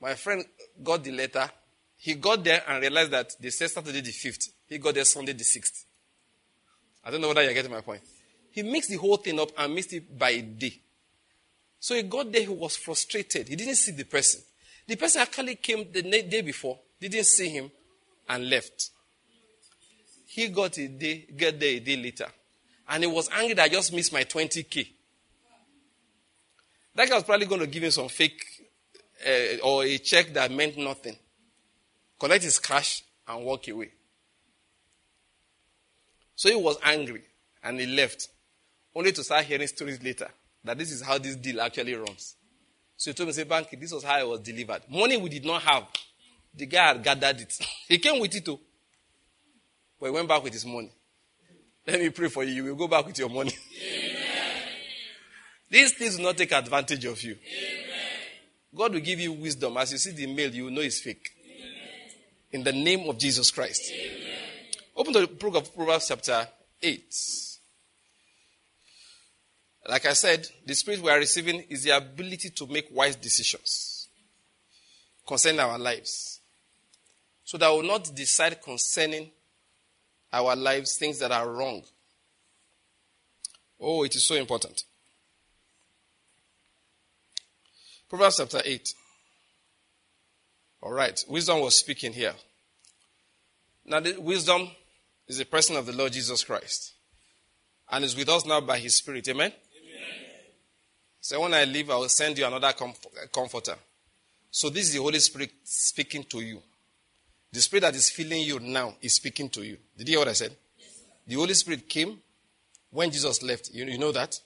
Speaker 1: My friend got the letter. He got there and realized that they said Saturday the 5th. He got there Sunday the 6th. I don't know whether you're getting my point. He mixed the whole thing up and mixed it by a day. So he got there, he was frustrated. He didn't see the person. The person actually came the day before, didn't see him, and left. He got a day, get there a day later. And he was angry that I just missed my 20k. That guy was probably going to give him some fake uh, or a check that meant nothing. Collect his cash and walk away. So he was angry and he left, only to start hearing stories later that this is how this deal actually runs. So he told me, say, Banky, this was how it was delivered. Money we did not have. The guy had gathered it. he came with it too. But he went back with his money. Let me pray for you. You will go back with your money. These things will not take advantage of you. Amen. God will give you wisdom. As you see the mail, you will know it's fake. Amen. In the name of Jesus Christ. Amen. Open the book of Proverbs, chapter 8. Like I said, the spirit we are receiving is the ability to make wise decisions concerning our lives. So that we will not decide concerning our lives things that are wrong. Oh, it is so important. Proverbs chapter 8. All right. Wisdom was speaking here. Now, the wisdom is the person of the Lord Jesus Christ. And is with us now by his Spirit. Amen? Amen. So when I leave, I will send you another comforter. So this is the Holy Spirit speaking to you. The Spirit that is filling you now is speaking to you. Did you hear what I said? Yes, the Holy Spirit came when Jesus left. You, you know that?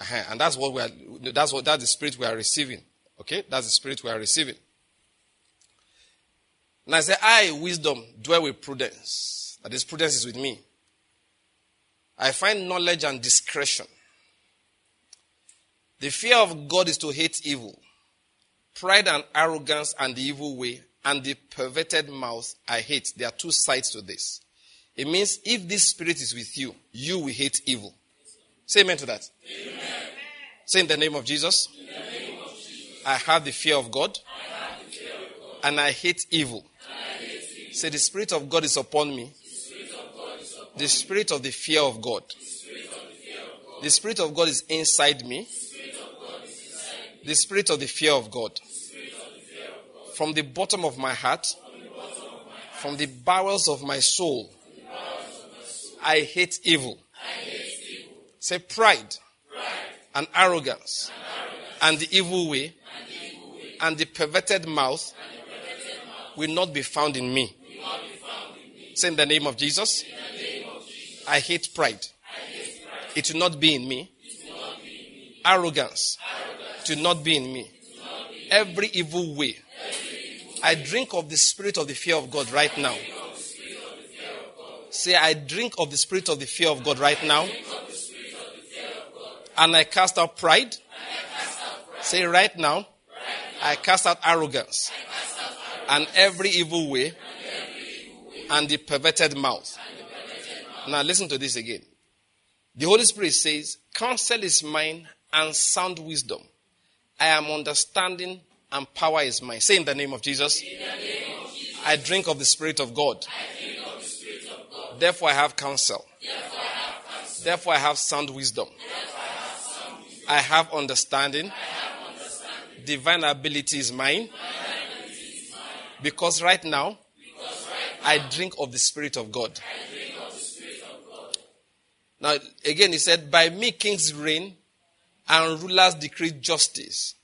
Speaker 1: Uh-huh. And that's what we are, that's what, that's the Spirit we are receiving. Okay? That's the Spirit we are receiving. And I say, I, wisdom, dwell with prudence that this prudence is with me. I find knowledge and discretion. The fear of God is to hate evil. Pride and arrogance and the evil way and the perverted mouth I hate. There are two sides to this. It means if this spirit is with you, you will hate evil. Say amen to that.
Speaker 2: Amen.
Speaker 1: Say in the name of Jesus.
Speaker 2: Name of Jesus
Speaker 1: I have the fear of God.
Speaker 2: The fear of God,
Speaker 1: And I hate evil.
Speaker 2: I hate evil.
Speaker 1: Say the Spirit of God is upon me.
Speaker 2: The Spirit of God is upon
Speaker 1: The Spirit of the fear of God.
Speaker 2: the Spirit of the fear of God.
Speaker 1: The Spirit of God is inside me.
Speaker 2: The Spirit of God is inside me.
Speaker 1: The Spirit of the fear of God. From the bottom of my heart,
Speaker 2: From the
Speaker 1: bowels of my soul, I hate evil. Say pride and arrogance
Speaker 2: and
Speaker 1: the evil way
Speaker 2: and the
Speaker 1: perverted mouth will not be found in me. Say in the name of Jesus, I hate pride. It will not be in me. Arrogance Will not be in me. Every evil way. I drink of the spirit of the fear of God right now. Say, I drink of the spirit of the fear of God right now. And I cast out pride. Say, right now, I cast out arrogance and every evil way
Speaker 2: and
Speaker 1: the perverted mouth. Now, listen to this again. The Holy Spirit says, Counsel is mine and sound wisdom. I am understanding and power is mine. Say in the name of Jesus.
Speaker 2: In the name of Jesus,
Speaker 1: I drink of the Spirit of God.
Speaker 2: I think of the Spirit of God.
Speaker 1: Therefore, I have counsel.
Speaker 2: Therefore, I have counsel.
Speaker 1: Therefore, I have sound wisdom.
Speaker 2: I have sound wisdom.
Speaker 1: I have understanding.
Speaker 2: Have understanding.
Speaker 1: Divine ability is mine.
Speaker 2: Ability is mine.
Speaker 1: Because right now,
Speaker 2: Because right
Speaker 1: I drink of the Spirit of God.
Speaker 2: I drink of the Spirit of God.
Speaker 1: Now, again, he said, By me kings reign and rulers decree justice.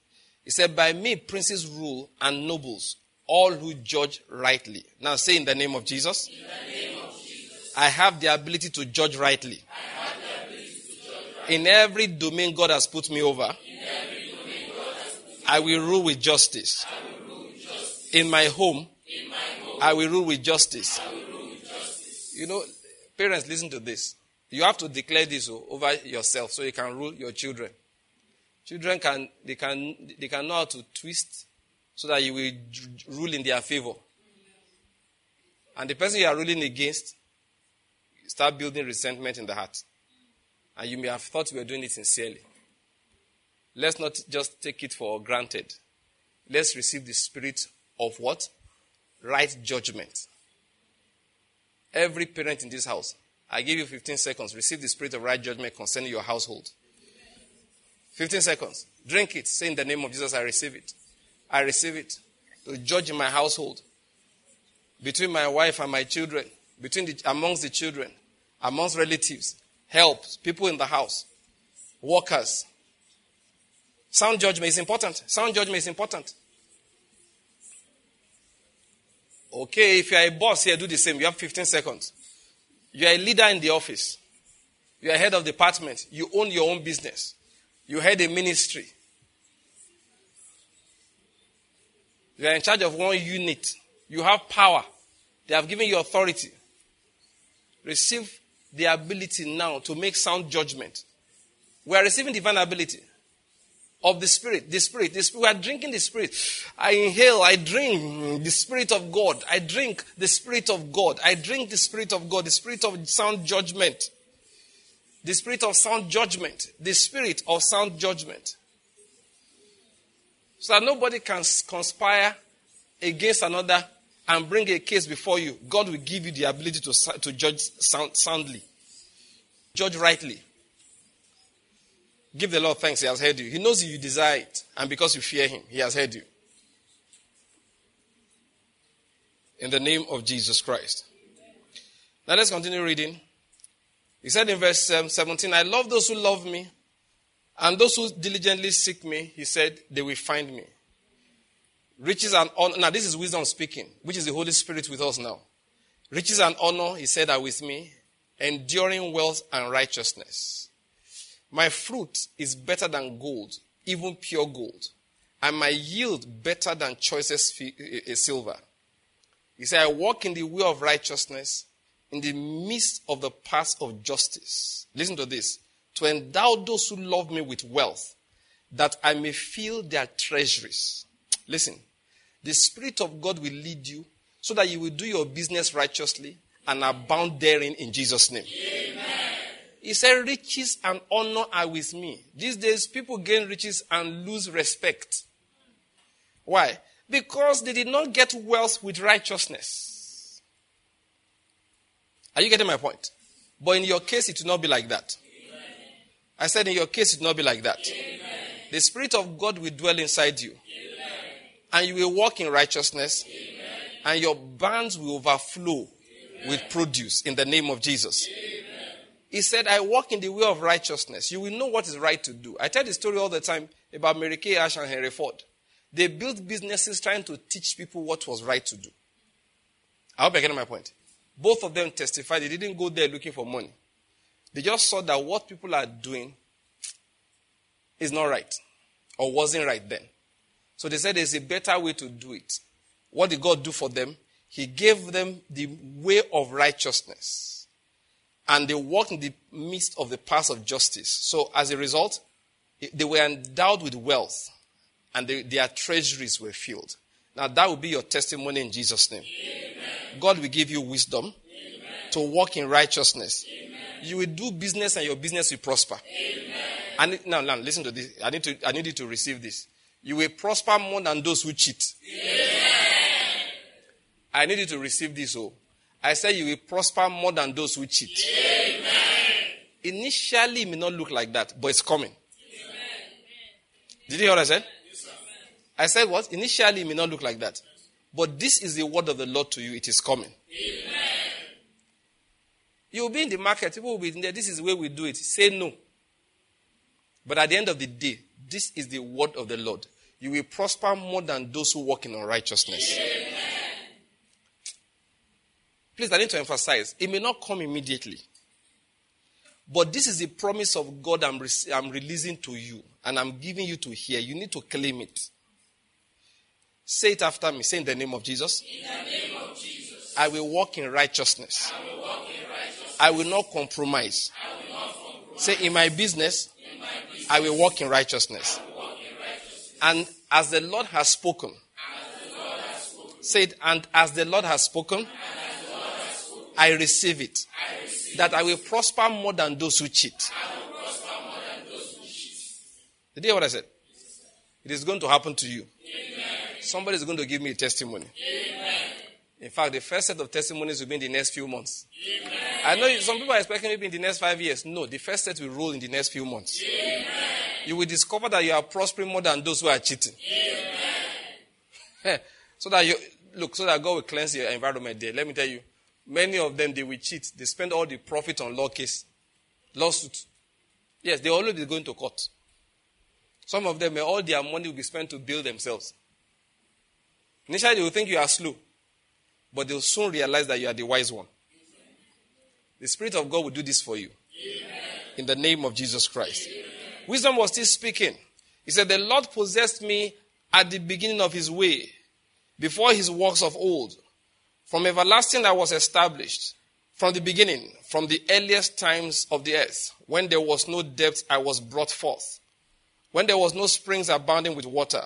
Speaker 1: He said, By me princes rule and nobles, all who judge rightly. Now, say in the name of Jesus,
Speaker 2: In the name of Jesus,
Speaker 1: I have the ability to judge rightly.
Speaker 2: I have the ability to judge right.
Speaker 1: In every domain God has put me over,
Speaker 2: In every domain God has put me,
Speaker 1: I will rule with justice.
Speaker 2: I will rule with justice.
Speaker 1: In my home,
Speaker 2: In my home,
Speaker 1: I will rule with justice.
Speaker 2: I will rule with justice.
Speaker 1: You know, parents, listen to this. You have to declare this over yourself so you can rule your children. Children can they can they can know how to twist so that you will rule in their favor. And the person you are ruling against start building resentment in the heart. And you may have thought you were doing it sincerely. Let's not just take it for granted. Let's receive the spirit of what? Right judgment. Every parent in this house, I give you 15 seconds. Receive the spirit of right judgment concerning your household. 15 seconds. Drink it. Say in the name of Jesus, I receive it. I receive it. To judge my household. Between my wife and my children. Between the, amongst the children. Amongst relatives. Help. People in the house. Workers. Sound judgment is important. Sound judgment is important. Okay, if you are a boss here, do the same. You have 15 seconds. You are a leader in the office. You are head of department. You own your own business. You head a ministry. You are in charge of one unit. You have power. They have given you authority. Receive the ability now to make sound judgment. We are receiving divine ability of the Spirit. The Spirit. The Spirit. We are drinking the Spirit. I inhale, I drink the Spirit of God. I drink the Spirit of God. I drink the Spirit of God, the Spirit of sound judgment. The Spirit of sound judgment. The Spirit of sound judgment. So that nobody can conspire against another and bring a case before you. God will give you the ability to, to judge sound, soundly, judge rightly. Give the Lord thanks, He has heard you. He knows you desire it, and because you fear Him, He has heard you. In the name of Jesus Christ. Now let's continue reading. He said in verse um, 17, I love those who love me, and those who diligently seek me, he said, they will find me. Riches and honor. Now, this is wisdom speaking, which is the Holy Spirit with us now. Riches and honor, he said, are with me, enduring wealth and righteousness. My fruit is better than gold, even pure gold, and my yield better than choicest silver. He said, I walk in the way of righteousness in the midst of the path of justice. Listen to this. To endow those who love me with wealth, that I may fill their treasuries. Listen. The Spirit of God will lead you so that you will do your business righteously and abound therein in Jesus' name.
Speaker 2: Amen.
Speaker 1: He said, Riches and honor are with me. These days, people gain riches and lose respect. Why? Because they did not get wealth with righteousness. Are you getting my point? But in your case, it will not be like that. Amen. I said, in your case, it will not be like that. Amen. The Spirit of God will dwell inside you. Amen. And you will walk in righteousness. And your barns will overflow with produce in the name of Jesus. He said, I walk in the way of righteousness. You will know what is right to do. I tell the story all the time about Mary Kay Ash and Henry Ford. They built businesses trying to teach people what was right to do. I hope you're getting my point. Both of them testified they didn't go there looking for money. They just saw that what people are doing is not right or wasn't right then. So they said there's a better way to do it. What did God do for them? He gave them the way of righteousness. And they walked in the midst of the path of justice. So as a result, they were endowed with wealth and they, their treasuries were filled. Now that will be your testimony in Jesus' name. Amen. God will give you wisdom Amen. to walk in righteousness. Amen. You will do business and your business will prosper. And now, now listen to this. I need to I need you to receive this. You will prosper more than those who cheat. I need you to receive this. Oh, I said you will prosper more than those who cheat. Initially, it may not look like that, but it's coming. Did you hear what I said? I said what? Initially, it may not look like that. But this is the word of the Lord to you. It is coming. Amen. You will be in the market. People will be in there. This is the way we do it. Say no. But at the end of the day, this is the word of the Lord. You will prosper more than those who walk in unrighteousness. Amen. Please, I need to emphasize it may not come immediately. But this is the promise of God I'm, re- I'm releasing to you and I'm giving you to hear. You need to claim it. Say it after me. Say in the name of Jesus.
Speaker 2: In the name of Jesus.
Speaker 1: I will walk in righteousness.
Speaker 2: I will walk in righteousness.
Speaker 1: I will not compromise.
Speaker 2: I will not compromise.
Speaker 1: Say in my business,
Speaker 2: in my business
Speaker 1: I will walk in righteousness.
Speaker 2: I will walk in righteousness.
Speaker 1: And as the Lord has spoken,
Speaker 2: As the Lord has spoken.
Speaker 1: say it, and as the Lord has spoken,
Speaker 2: as the Lord has spoken.
Speaker 1: I receive it.
Speaker 2: I receive.
Speaker 1: That I will prosper more than those who cheat.
Speaker 2: I will prosper more than those who cheat.
Speaker 1: Did you hear what I said? It is going to happen to you.
Speaker 2: Amen.
Speaker 1: Somebody is going to give me a testimony.
Speaker 2: Amen.
Speaker 1: In fact, the first set of testimonies will be in the next few months.
Speaker 2: Amen.
Speaker 1: I know some people are expecting maybe in the next five years. No, the first set will roll in the next few months.
Speaker 2: Amen.
Speaker 1: You will discover that you are prospering more than those who are cheating. so that you look, so that God will cleanse your environment there. Let me tell you, many of them they will cheat. They spend all the profit on law case, lawsuit. Yes, they always be going to court. Some of them, all their money will be spent to build themselves. Initially, they will think you are slow, but they'll soon realize that you are the wise one. The Spirit of God will do this for you. In the name of Jesus Christ. Wisdom was still speaking. He said, The Lord possessed me at the beginning of his way, before his works of old. From everlasting I was established. From the beginning, from the earliest times of the earth, when there was no depth, I was brought forth. When there was no springs abounding with water.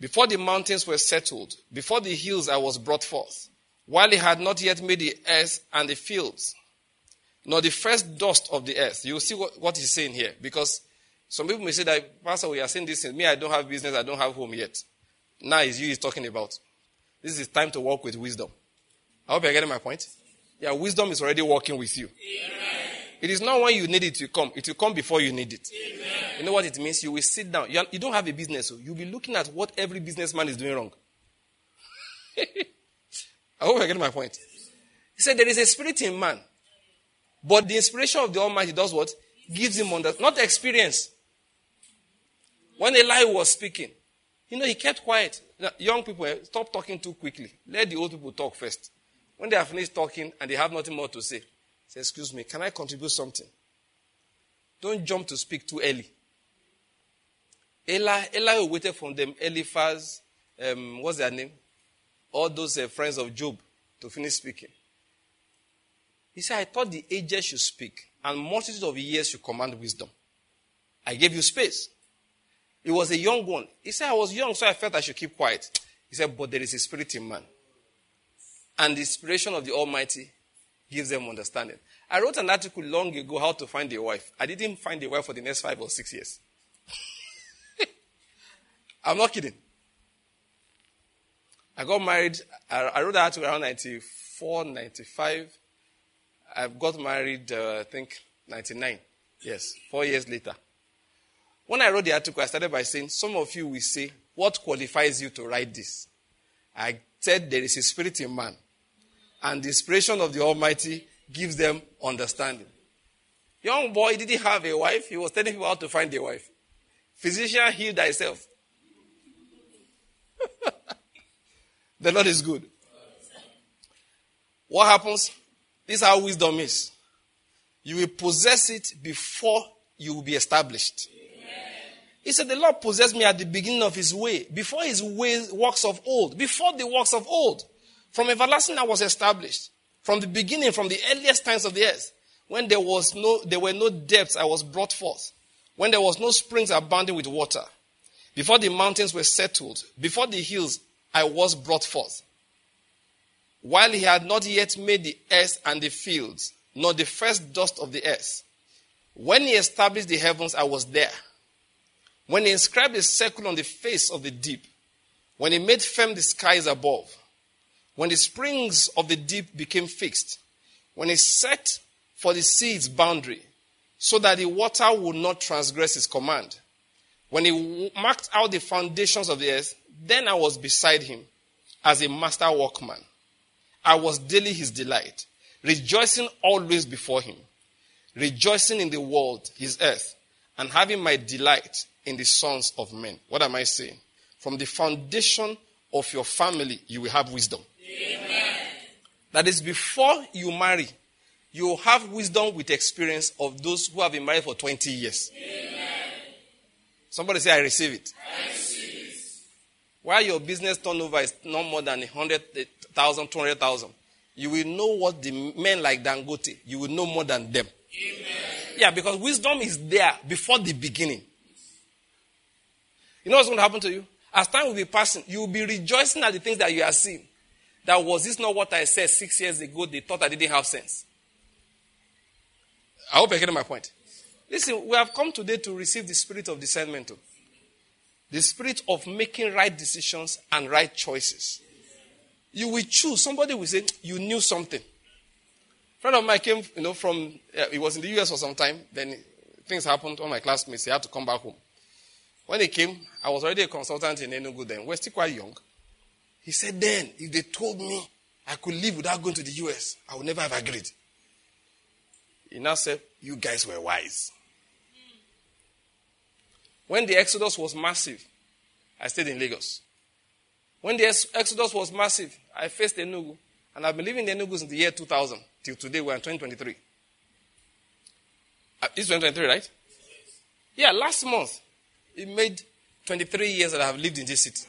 Speaker 1: Before the mountains were settled, before the hills I was brought forth. While he had not yet made the earth and the fields, nor the first dust of the earth. You see what, what he's saying here. Because some people may say that, Pastor, we are saying this. Me, I don't have business, I don't have home yet. Now is you he's talking about. This is time to walk with wisdom. I hope you're getting my point. Yeah, wisdom is already working with you.
Speaker 2: Amen.
Speaker 1: It is not when you need it to come. It will come before you need it.
Speaker 2: Amen.
Speaker 1: You know what it means? You will sit down. You, don't have a business. So you'll be looking at what every businessman is doing wrong. I hope you're getting my point. He said there is a spirit in man. But the inspiration of the Almighty does what? Gives him under, not experience. When Eli was speaking, you know, he kept quiet. Young people, eh, stop talking too quickly. Let the old people talk first. When they are finished talking and they have nothing more to say, say, excuse me, can I contribute something? Don't jump to speak too early. Eli, Eli waited from them, Eliphaz, um, what's their name? All those uh, friends of Job to finish speaking. He said, I thought the ages should speak, and multitude of years should command wisdom. I gave you space. He was a young one. He said, I was young, so I felt I should keep quiet. He said, but there is a spirit in man. And the inspiration of the Almighty gives them understanding. I wrote an article long ago how to find a wife. I didn't find a wife for the next five or six years. I'm not kidding. I got married. I, wrote that article around 94, 95. I got married, uh, I think, 99. Yes, four years later. When I wrote the article, I started by saying, Some of you will say, What qualifies you to write this? I said, There is a spirit in man, and the inspiration of the Almighty gives them understanding. Young boy didn't have a wife, he was telling people how to find a wife. Physician, heal thyself. the Lord is good. What happens? This is how wisdom is. You will possess it before you will be established. He said, The Lord possessed me at the beginning of his way, before his ways, works of old, before the works of old. From everlasting I was established. From the beginning, from the earliest times of the earth, when there was no, there were no depths, I was brought forth. When there was no springs abounding with water. Before the mountains were settled, before the hills, I was brought forth. While he had not yet made the earth and the fields, nor the first dust of the earth. When he established the heavens, I was there. When he inscribed a circle on the face of the deep, when he made firm the skies above, when the springs of the deep became fixed, when he set for the sea its boundary, so that the water would not transgress his command, when he marked out the foundations of the earth, then I was beside him as a master workman. I was daily his delight rejoicing always before him, rejoicing in the world, his earth, and having my delight in the sons of men. What am I saying? From the foundation of your family, you will have wisdom. Amen. That is before you marry, you have wisdom with experience of those who have been married for 20 years. Amen. Somebody say, I receive it.
Speaker 2: I receive it.
Speaker 1: While your business turnover is not more than 100,000, 200,000, you will know what the men like Dangote, you will know more than them. Amen. Yeah, because wisdom is there before the beginning. You know what's going to happen to you? As time will be passing, you will be rejoicing at the things that you are seeing. That was this not what I said six years ago? They thought I didn't have sense. I hope you're getting my point. Listen, we have come today to receive the spirit of discernment. The spirit of making right decisions and right choices. You will choose. Somebody will say, You knew something. A friend of mine came, you know, from, uh, he was in the US for some time. Then things happened. All my classmates, he had to come back home. When he came, I was already a consultant in Enugu then. We're still quite young. He said, Then, if they told me I could live without going to the US, I would never have agreed. He now said, You guys were wise. When the Exodus was massive, I stayed in Lagos. When the Exodus was massive, I faced Enugu. And I've been living in Enugu since the year 2000 till today. We're in 2023. Uh, it's 2023, right? Yeah, last month, it made 23 years that I have lived in this city.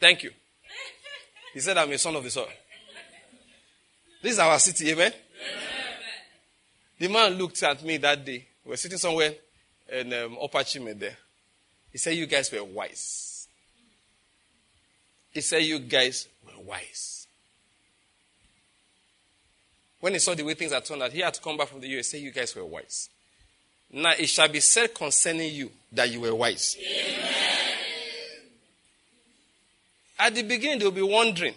Speaker 1: Thank you. He said, I'm a son of the soil. This is our city, amen? amen. The man looked at me that day. We were sitting somewhere in um, Upper Chime there. He said, You guys were wise. He said, You guys were wise. When he saw the way things had turned out, he had to come back from the US You guys were wise. Now it shall be said concerning you that you were wise. Amen. At the beginning, they'll be wondering.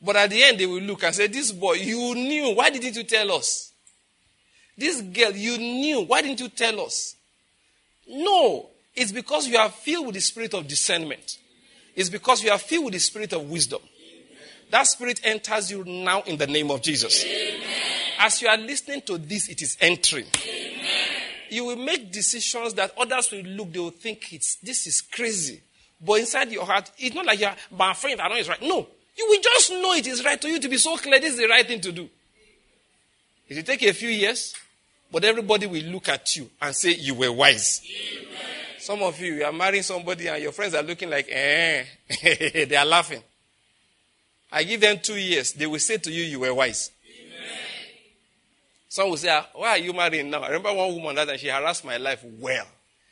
Speaker 1: But at the end, they will look and say, This boy, you knew. Why didn't you tell us? This girl, you knew. Why didn't you tell us? No, it's because you are filled with the spirit of discernment It's because you are filled with the spirit of wisdom. That spirit enters you now in the name of Jesus. Amen. As you are listening to this, it is entering. Amen. You will make decisions that others will look, they will think it's this is crazy. But inside your heart, it's not like you're my friend, I know it's right. No. You will just know it is right to you to be so clear this is the right thing to do. It will take a few years, but everybody will look at you and say you were wise. Amen. Some of you, you are marrying somebody and your friends are looking like, eh, they are laughing. I give them two years, they will say to you, you were wise. Amen. Some will say, ah, why are you marrying now? I remember one woman that and she harassed my life well.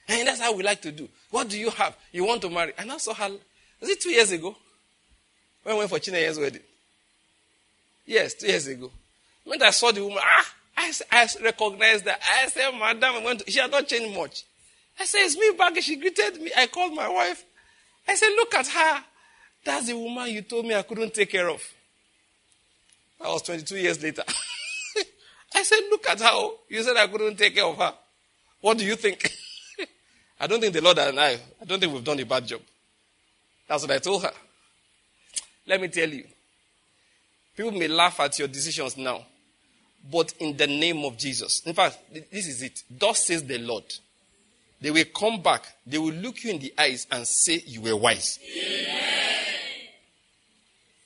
Speaker 1: And that's how we like to do. What do you have? You want to marry? And I saw her, is it two years ago? When I went for Chineye's wedding? Yes, two years ago. When I saw the woman, ah, I, I recognized that. I said, Madam, I went to, she had not changed much. I said, It's me back. She greeted me. I called my wife. I said, Look at her. That's the woman you told me I couldn't take care of. That was 22 years later. I said, Look at her. You said I couldn't take care of her. What do you think? I don't think the Lord and I, I don't think we've done a bad job. That's what I told her. Let me tell you. People may laugh at your decisions now, but in the name of Jesus. In fact, this is it. Thus says the Lord. They will come back, they will look you in the eyes and say you were wise. Amen.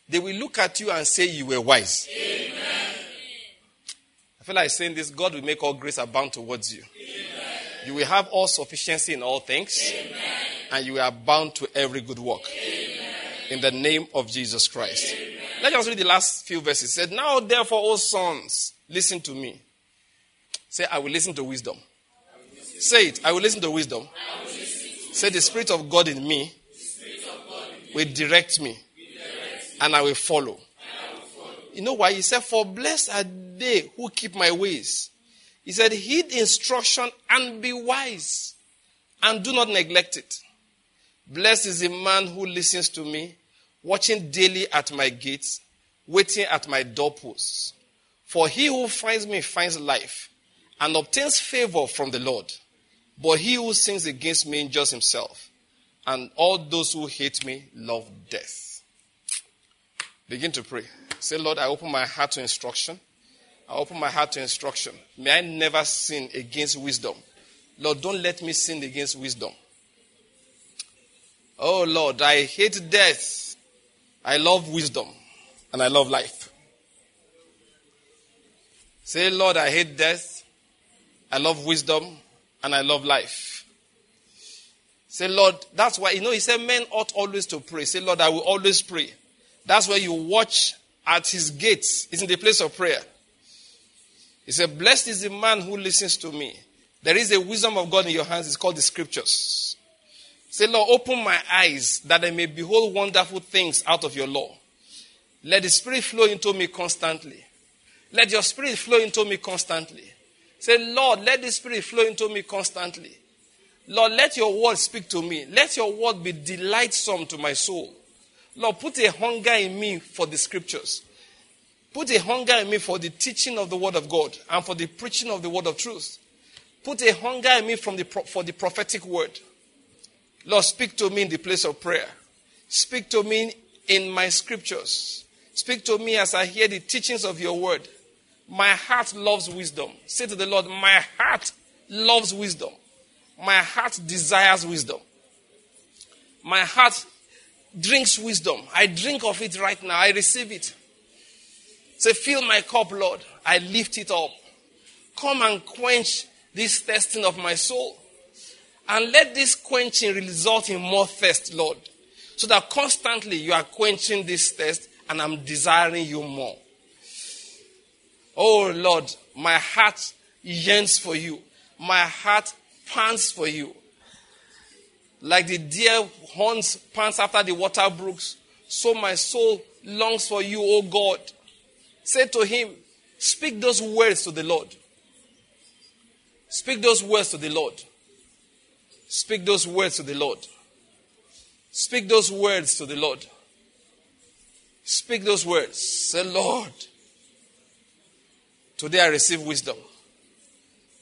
Speaker 1: They will look at you and say you were wise. Amen. I feel like saying this God will make all grace abound towards you. Amen. You will have all sufficiency in all things, and you are bound to every good work. In the name of Jesus Christ. Let's read the last few verses. It said, Now therefore, O sons, listen to me. Say, I will listen to wisdom. Say it. I will listen to wisdom. Say, the Spirit of God in me will direct me, and I will follow. You know why? He said, For blessed are they who keep my ways. He said, Heed instruction and be wise, and do not neglect it. Blessed is the man who listens to me, watching daily at my gates, waiting at my doorposts. For he who finds me finds life and obtains favor from the Lord. But he who sins against me injures himself, and all those who hate me love death. Begin to pray. Say, Lord, I open my heart to instruction. I open my heart to instruction. May I never sin against wisdom. Lord, don't let me sin against wisdom. Oh Lord, I hate death. I love wisdom and I love life. Say, Lord, I hate death. I love wisdom and I love life. Say, Lord, that's why, you know, he said men ought always to pray. Say, Lord, I will always pray. That's why you watch at his gates. It's in the place of prayer. He said, Blessed is the man who listens to me. There is a wisdom of God in your hands. It's called the scriptures. Say, Lord, open my eyes that I may behold wonderful things out of your law. Let the Spirit flow into me constantly. Let your Spirit flow into me constantly. Say, Lord, let the Spirit flow into me constantly. Lord, let your word speak to me. Let your word be delightsome to my soul. Lord, put a hunger in me for the scriptures. Put a hunger in me for the teaching of the word of God and for the preaching of the word of truth. Put a hunger in me from the, for the prophetic word. Lord, speak to me in the place of prayer. Speak to me in my scriptures. Speak to me as I hear the teachings of your word. My heart loves wisdom. Say to the Lord, My heart loves wisdom. My heart desires wisdom. My heart drinks wisdom. I drink of it right now. I receive it. Say, Fill my cup, Lord. I lift it up. Come and quench this thirsting of my soul. And let this quenching result in more thirst, Lord. So that constantly you are quenching this thirst and I'm desiring you more. Oh Lord, my heart yearns for you. My heart pants for you. Like the deer horns pants after the water brooks, so my soul longs for you, O God. Say to him, Speak those words to the Lord. Speak those words to the Lord. Speak those words to the Lord. Speak those words to the Lord. Speak those words. Say, Lord, Today I receive wisdom.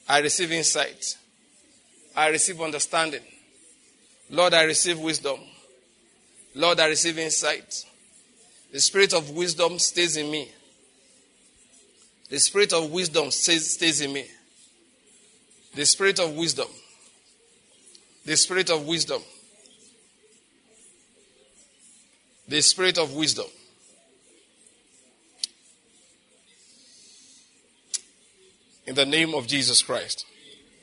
Speaker 1: I receive insight. I receive understanding. Lord, I receive wisdom. Lord, I receive insight. The spirit of wisdom stays in me. The spirit of wisdom stays, stays in me. The spirit of wisdom. The spirit of wisdom. The spirit of wisdom. in the name of Jesus Christ.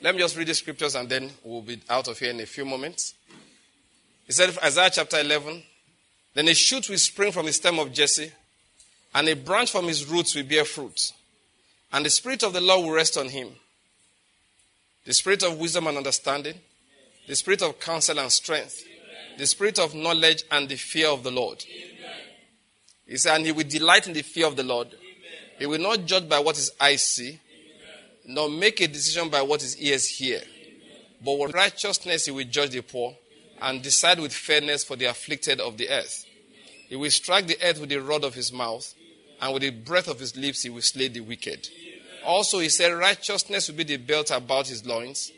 Speaker 1: Let me just read the scriptures and then we'll be out of here in a few moments. He said, Isaiah chapter 11, then a shoot will spring from the stem of Jesse, and a branch from his roots will bear fruit. And the Spirit of the Lord will rest on him the Spirit of wisdom and understanding, the Spirit of counsel and strength, the Spirit of knowledge and the fear of the Lord. He said, and he will delight in the fear of the Lord. He will not judge by what his eyes see, nor make a decision by what his ears hear. But with righteousness he will judge the poor and decide with fairness for the afflicted of the earth. He will strike the earth with the rod of his mouth, and with the breath of his lips he will slay the wicked. Also, he said, Righteousness will be the belt about his loins,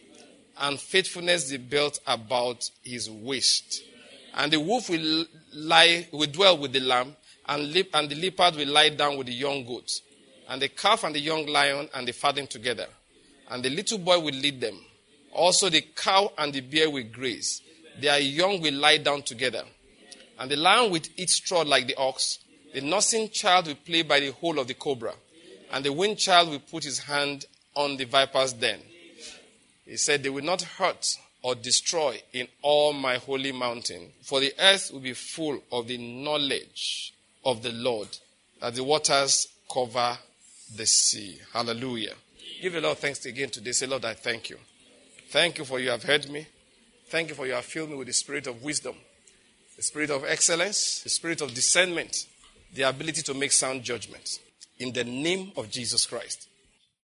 Speaker 1: and faithfulness the belt about his waist. And the wolf will lie, will dwell with the lamb, and, lip, and the leopard will lie down with the young goats, and the calf and the young lion and the fatling together. And the little boy will lead them. Also, the cow and the bear will graze. Their young will lie down together. And the lion will eat straw like the ox. The nursing child will play by the hole of the cobra. And the wind child will put his hand on the viper's den. He said, They will not hurt or destroy in all my holy mountain, for the earth will be full of the knowledge of the Lord, that the waters cover the sea. Hallelujah. Give the Lord thanks again today. Say, Lord, I thank you. Thank you for you have heard me. Thank you for you have filled me with the spirit of wisdom, the spirit of excellence, the spirit of discernment, the ability to make sound judgments. In the name of Jesus Christ.